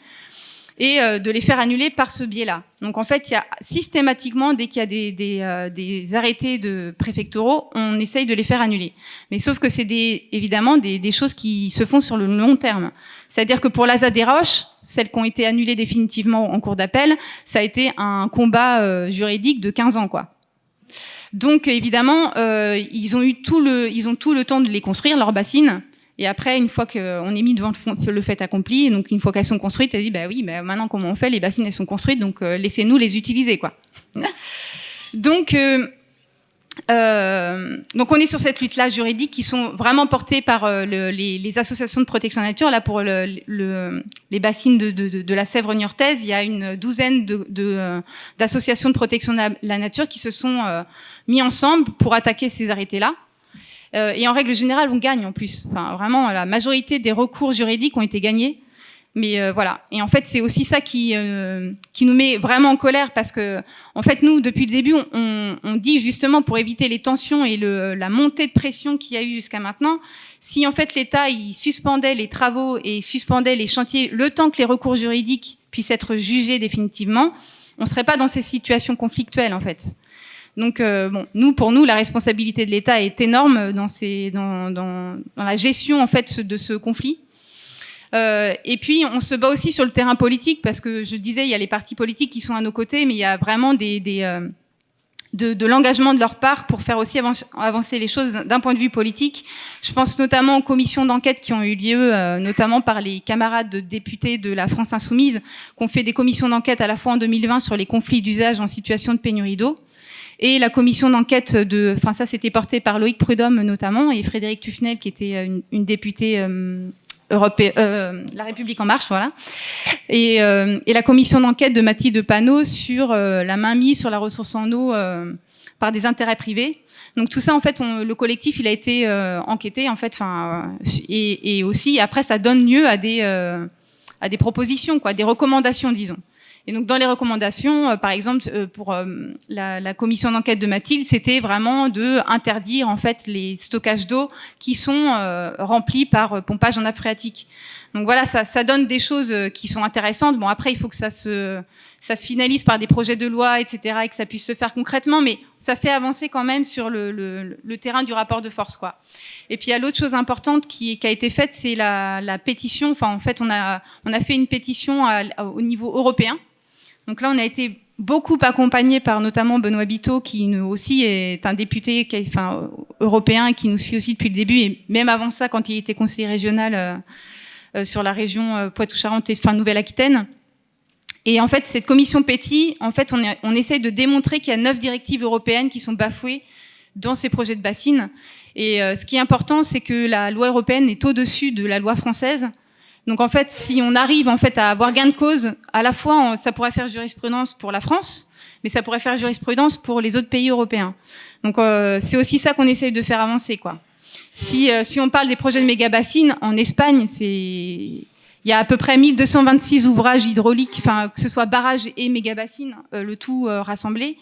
et euh, de les faire annuler par ce biais-là. Donc en fait, il y a systématiquement, dès qu'il y a des, des, euh, des, arrêtés de préfectoraux, on essaye de les faire annuler. Mais sauf que c'est des, évidemment des, des, choses qui se font sur le long terme. C'est-à-dire que pour l'ASA des Roches, celles qui ont été annulées définitivement en cours d'appel, ça a été un combat euh, juridique de 15 ans, quoi. Donc évidemment, euh, ils ont eu tout le, ils ont tout le temps de les construire leurs bassines et après, une fois qu'on est mis devant le fait accompli, donc une fois qu'elles sont construites, elle dit bah oui, bah maintenant comment on fait? Les bassines elles sont construites, donc euh, laissez-nous les utiliser quoi. donc euh, euh, donc on est sur cette lutte-là juridique qui sont vraiment portées par le, les, associations de protection de la nature. Là pour le, le, les bassines de, la Sèvre niortaise, il y a une douzaine d'associations de, de, protection de la, la, nature qui se sont mis ensemble pour attaquer ces arrêtés-là. Et en règle générale, on gagne en plus. Enfin, vraiment, la majorité des recours juridiques ont été gagnés. Mais euh, voilà. Et en fait, c'est aussi ça qui euh, qui nous met vraiment en colère parce que en fait, nous, depuis le début, on, on dit justement pour éviter les tensions et le, la montée de pression qu'il y a eu jusqu'à maintenant, si en fait l'État il suspendait les travaux et suspendait les chantiers le temps que les recours juridiques puissent être jugés définitivement, on serait pas dans ces situations conflictuelles en fait. Donc euh, bon, nous pour nous la responsabilité de l'État est énorme dans la gestion en fait de ce conflit. Euh, et puis, on se bat aussi sur le terrain politique, parce que je disais, il y a les partis politiques qui sont à nos côtés, mais il y a vraiment euh, de, l'engagement de leur part pour faire aussi avancer les choses d'un point de vue politique. Je pense notamment aux commissions d'enquête qui ont eu lieu, notamment par les camarades de députés de la France Insoumise, qui ont fait des commissions d'enquête à la fois en 2020 sur les conflits d'usage en situation de pénurie d'eau, et la commission d'enquête de, enfin ça c'était porté par Loïc Prudhomme notamment, et Frédéric Tufnel qui était une, une députée euh, euh, la République en marche, voilà, et, euh, et la commission d'enquête de Mathilde Panot sur euh, la mainmise sur la ressource en eau euh, par des intérêts privés. Donc tout ça, en fait, on, le collectif, il a été enquêté, en fait, enfin, et, et, aussi après, ça donne lieu à des à des propositions, quoi, des recommandations, disons. Et donc dans les recommandations, euh, par exemple euh, pour euh, la, commission d'enquête de Mathilde, c'était vraiment de interdire en fait les stockages d'eau qui sont remplis par pompage en nappe phréatique. Donc voilà, ça, ça, donne des choses qui sont intéressantes. Bon après, il faut que ça se ça se finalise par des projets de loi, etc., et que ça puisse se faire concrètement, mais ça fait avancer quand même sur le, le, le terrain du rapport de force, quoi. Et puis il y a l'autre chose importante qui, qui, a été faite, c'est la, la, pétition. Enfin, en fait, on a on a fait une pétition au niveau européen donc là, on a été beaucoup accompagné par notamment Benoît Biteau, qui nous aussi est un député européen et qui nous suit aussi depuis le début, et même avant ça, quand il était conseiller régional euh, euh, sur la région euh, Poitou-Charentes et Nouvelle-Aquitaine. Et en fait, cette commission Petit, en fait, on, est, on essaye de démontrer qu'il y a neuf directives européennes qui sont bafouées dans ces projets de bassines. Et ce qui est important, c'est que la loi européenne est au-dessus de la loi française. Donc en fait, si on arrive en fait à avoir gain de cause, à la fois ça pourrait faire jurisprudence pour la France, mais ça pourrait faire jurisprudence pour les autres pays européens. Donc euh, c'est aussi ça qu'on essaye de faire avancer quoi. Si euh, si on parle des projets de méga bassines en Espagne, c'est il y a à peu près 1226 ouvrages hydrauliques, enfin que ce soit barrages et méga bassines, euh, le tout rassemblé.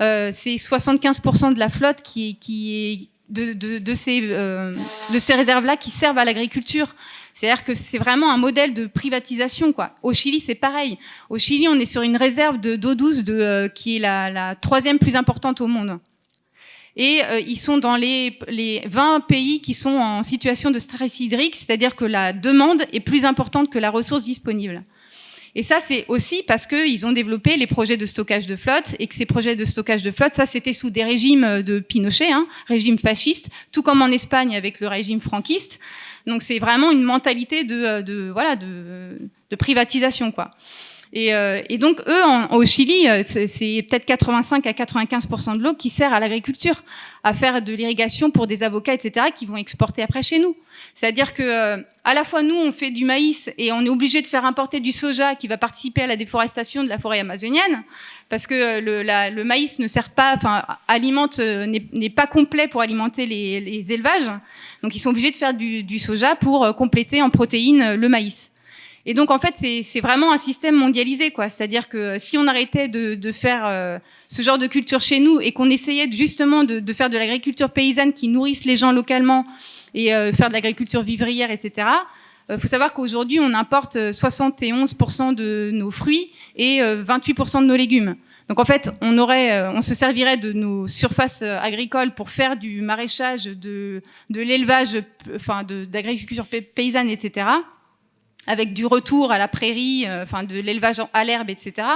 c'est 75% de la flotte qui, qui est de, de, de ces, de ces réserves-là qui servent à l'agriculture. C'est-à-dire que c'est vraiment un modèle de privatisation. Quoi. Au Chili, c'est pareil. Au Chili, on est sur une réserve d'eau douce de, euh, qui est la, troisième plus importante au monde. Et euh, ils sont dans les, les 20 pays qui sont en situation de stress hydrique, c'est-à-dire que la demande est plus importante que la ressource disponible. Et ça, c'est aussi parce qu'ils ont développé les projets de stockage de flotte et que ces projets de stockage de flotte, ça, c'était sous des régimes de Pinochet, hein, régime fasciste, tout comme en Espagne avec le régime franquiste. Donc c'est vraiment une mentalité de, euh, de voilà de, de, privatisation quoi. Et, euh, et, donc eux, en, au Chili, euh, c'est peut-être 85 à 95% de l'eau qui sert à l'agriculture, à faire de l'irrigation pour des avocats, etc., qui vont exporter après chez nous. C'est-à-dire que euh, à la fois nous, on fait du maïs et on est obligé de faire importer du soja qui va participer à la déforestation de la forêt amazonienne, parce que le, la, le maïs ne sert pas, enfin alimente n'est pas complet pour alimenter les, les, élevages. Donc ils sont obligés de faire du, du soja pour compléter en protéines le maïs. Et donc en fait, c'est vraiment un système mondialisé, quoi. C'est-à-dire que si on arrêtait de, de faire euh, ce genre de culture chez nous et qu'on essayait justement de, de, faire de l'agriculture paysanne qui nourrisse les gens localement et euh, faire de l'agriculture vivrière, etc. Il euh, faut savoir qu'aujourd'hui, on importe 71% de nos fruits et 28% de nos légumes. Donc en fait, on aurait, on se servirait de nos surfaces agricoles pour faire du maraîchage, de, de l'élevage, enfin d'agriculture paysanne, etc avec du retour à la prairie, euh, enfin de l'élevage à l'herbe, etc.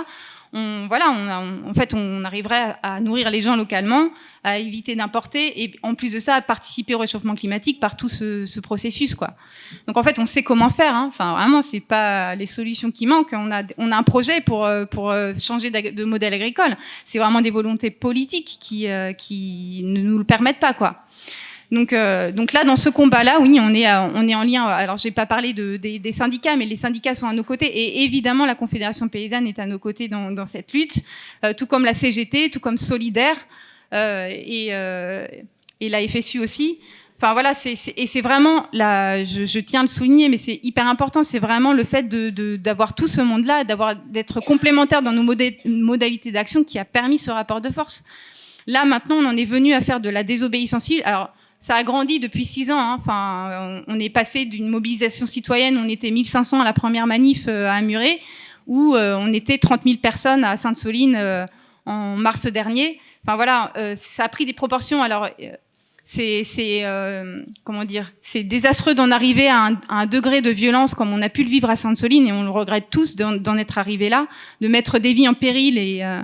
On, voilà, on, en fait, on arriverait à nourrir les gens localement, à éviter d'importer, et en plus de ça, à participer au réchauffement climatique par tout ce, ce processus, quoi. Donc en fait, on sait comment faire. Hein. Enfin, vraiment, c'est pas les solutions qui manquent. On a, on a un projet pour euh, pour euh, changer de modèle agricole. C'est vraiment des volontés politiques qui qui ne nous le permettent pas, quoi. Donc, euh, donc là, dans ce combat-là, oui, on est, on est en lien. Alors, j'ai pas parlé de, des, des, syndicats, mais les syndicats sont à nos côtés, et évidemment, la Confédération paysanne est à nos côtés dans, dans cette lutte, euh, tout comme la CGT, tout comme Solidaire euh, et, euh, et la FSU aussi. Enfin voilà, c'est, et c'est vraiment, là, je, je, tiens à le souligner, mais c'est hyper important, c'est vraiment le fait de, d'avoir tout ce monde-là, d'avoir, d'être complémentaire dans nos modalités d'action qui a permis ce rapport de force. Là, maintenant, on en est venu à faire de la désobéissance civile. Alors, ça a grandi depuis six ans. Hein. Enfin, on, est passé d'une mobilisation citoyenne, on était 1500 à la première manif euh, à Amuré, où euh, on était 30 000 personnes à Sainte-Soline euh, en mars dernier. Enfin voilà, ça a pris des proportions. Alors c'est euh, comment dire, c'est désastreux d'en arriver à un, degré de violence comme on a pu le vivre à Sainte-Soline et on le regrette tous d'en être arrivé là, de mettre des vies en péril et, euh,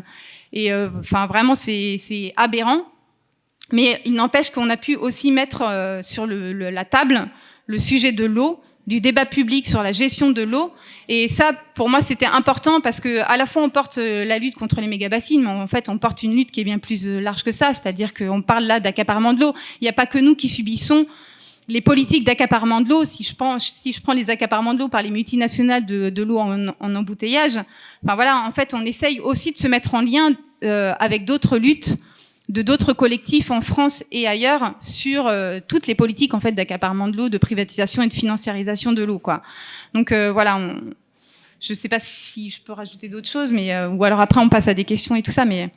et euh, enfin vraiment c'est aberrant. Mais il n'empêche qu'on a pu aussi mettre euh, sur le, le, la table le sujet de l'eau du débat public sur la gestion de l'eau. Et ça, pour moi, c'était important parce que à la fois on porte euh, la lutte contre les méga-bassines, mais en fait on porte une lutte qui est bien plus euh, large que ça. C'est-à-dire qu'on parle là d'accaparement de l'eau. Il n'y a pas que nous qui subissons les politiques d'accaparement de l'eau. Si je prends, si je prends les accaparements de l'eau par les multinationales de, de l'eau en, en, embouteillage, enfin voilà, en fait, on essaye aussi de se mettre en lien euh, avec d'autres luttes de d'autres collectifs en France et ailleurs sur euh, toutes les politiques en fait d'accaparement de l'eau, de privatisation et de financiarisation de l'eau quoi. Donc euh, voilà, on, je sais pas si je peux rajouter d'autres choses, mais euh, ou alors après on passe à des questions et tout ça, mais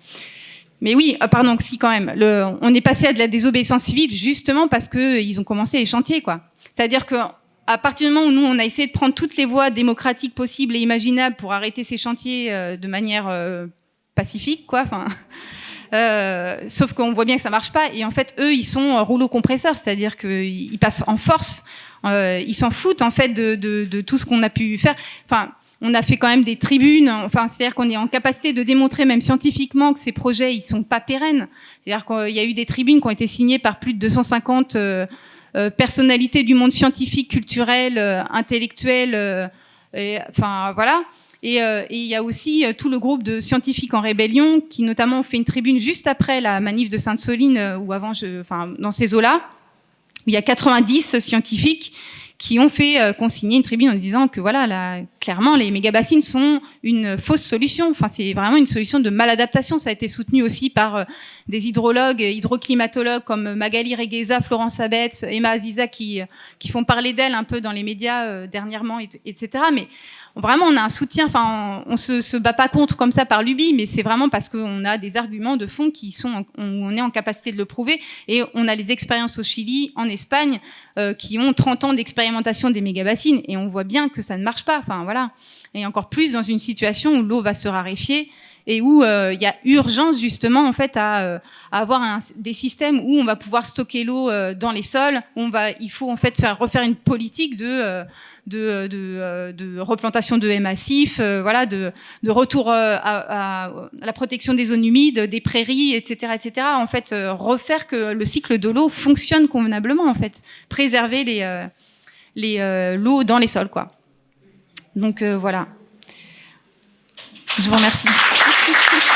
mais oui, pardon, si quand même. Le, on est passé à de la désobéissance civile justement parce que ils ont commencé les chantiers quoi. C'est-à-dire que à partir du moment où nous on a essayé de prendre toutes les voies démocratiques possibles et imaginables pour arrêter ces chantiers de manière pacifique quoi, enfin euh, sauf qu'on voit bien que ça marche pas. Et en fait, eux, ils sont rouleau compresseur, c'est-à-dire qu'ils passent en force. Euh, ils s'en foutent en fait de, de, de tout ce qu'on a pu faire. Enfin, on a fait quand même des tribunes. Enfin, c'est-à-dire qu'on est en capacité de démontrer même scientifiquement que ces projets ils sont pas pérennes. C'est-à-dire qu'il y a eu des tribunes qui ont été signées par plus de 250 euh, euh, personnalités du monde scientifique, culturel, euh, intellectuel. Et, enfin, voilà. Euh, et, il y a aussi euh, tout le groupe de scientifiques en rébellion qui notamment ont fait une tribune juste après la manif de Sainte-Soline, euh, ou avant, je, enfin, dans ces eaux-là, où il y a 90 scientifiques qui ont fait euh, consigner une tribune en disant que voilà, là, clairement, les méga-bassines sont une fausse solution. Enfin, c'est vraiment une solution de maladaptation. Ça a été soutenu aussi par des hydrologues, hydroclimatologues comme Magali Regueza, Florence Abetz, Emma Aziza, qui, qui font parler d'elle un peu dans les médias euh, dernièrement, etc. Mais vraiment, on a un soutien. Enfin, on, se, se bat pas contre comme ça par lubie, mais c'est vraiment parce qu'on a des arguments de fond qui sont, on, est en capacité de le prouver. Et on a les expériences au Chili, en Espagne, euh, qui ont 30 ans d'expérimentation des méga-bassines, et on voit bien que ça ne marche pas. Enfin, voilà. Et encore plus dans une situation où l'eau va se raréfier et où euh, il y a urgence justement en fait à, euh, à avoir un, des systèmes où on va pouvoir stocker l'eau euh, dans les sols. On va, il faut en fait faire refaire une politique de de, de, replantation de haies massifs, voilà, de, retour à, à, la protection des zones humides, des prairies, etc., etc. En fait, refaire que le cycle de l'eau fonctionne convenablement, en fait, préserver les les l'eau dans les sols, quoi. Donc voilà. Je vous remercie.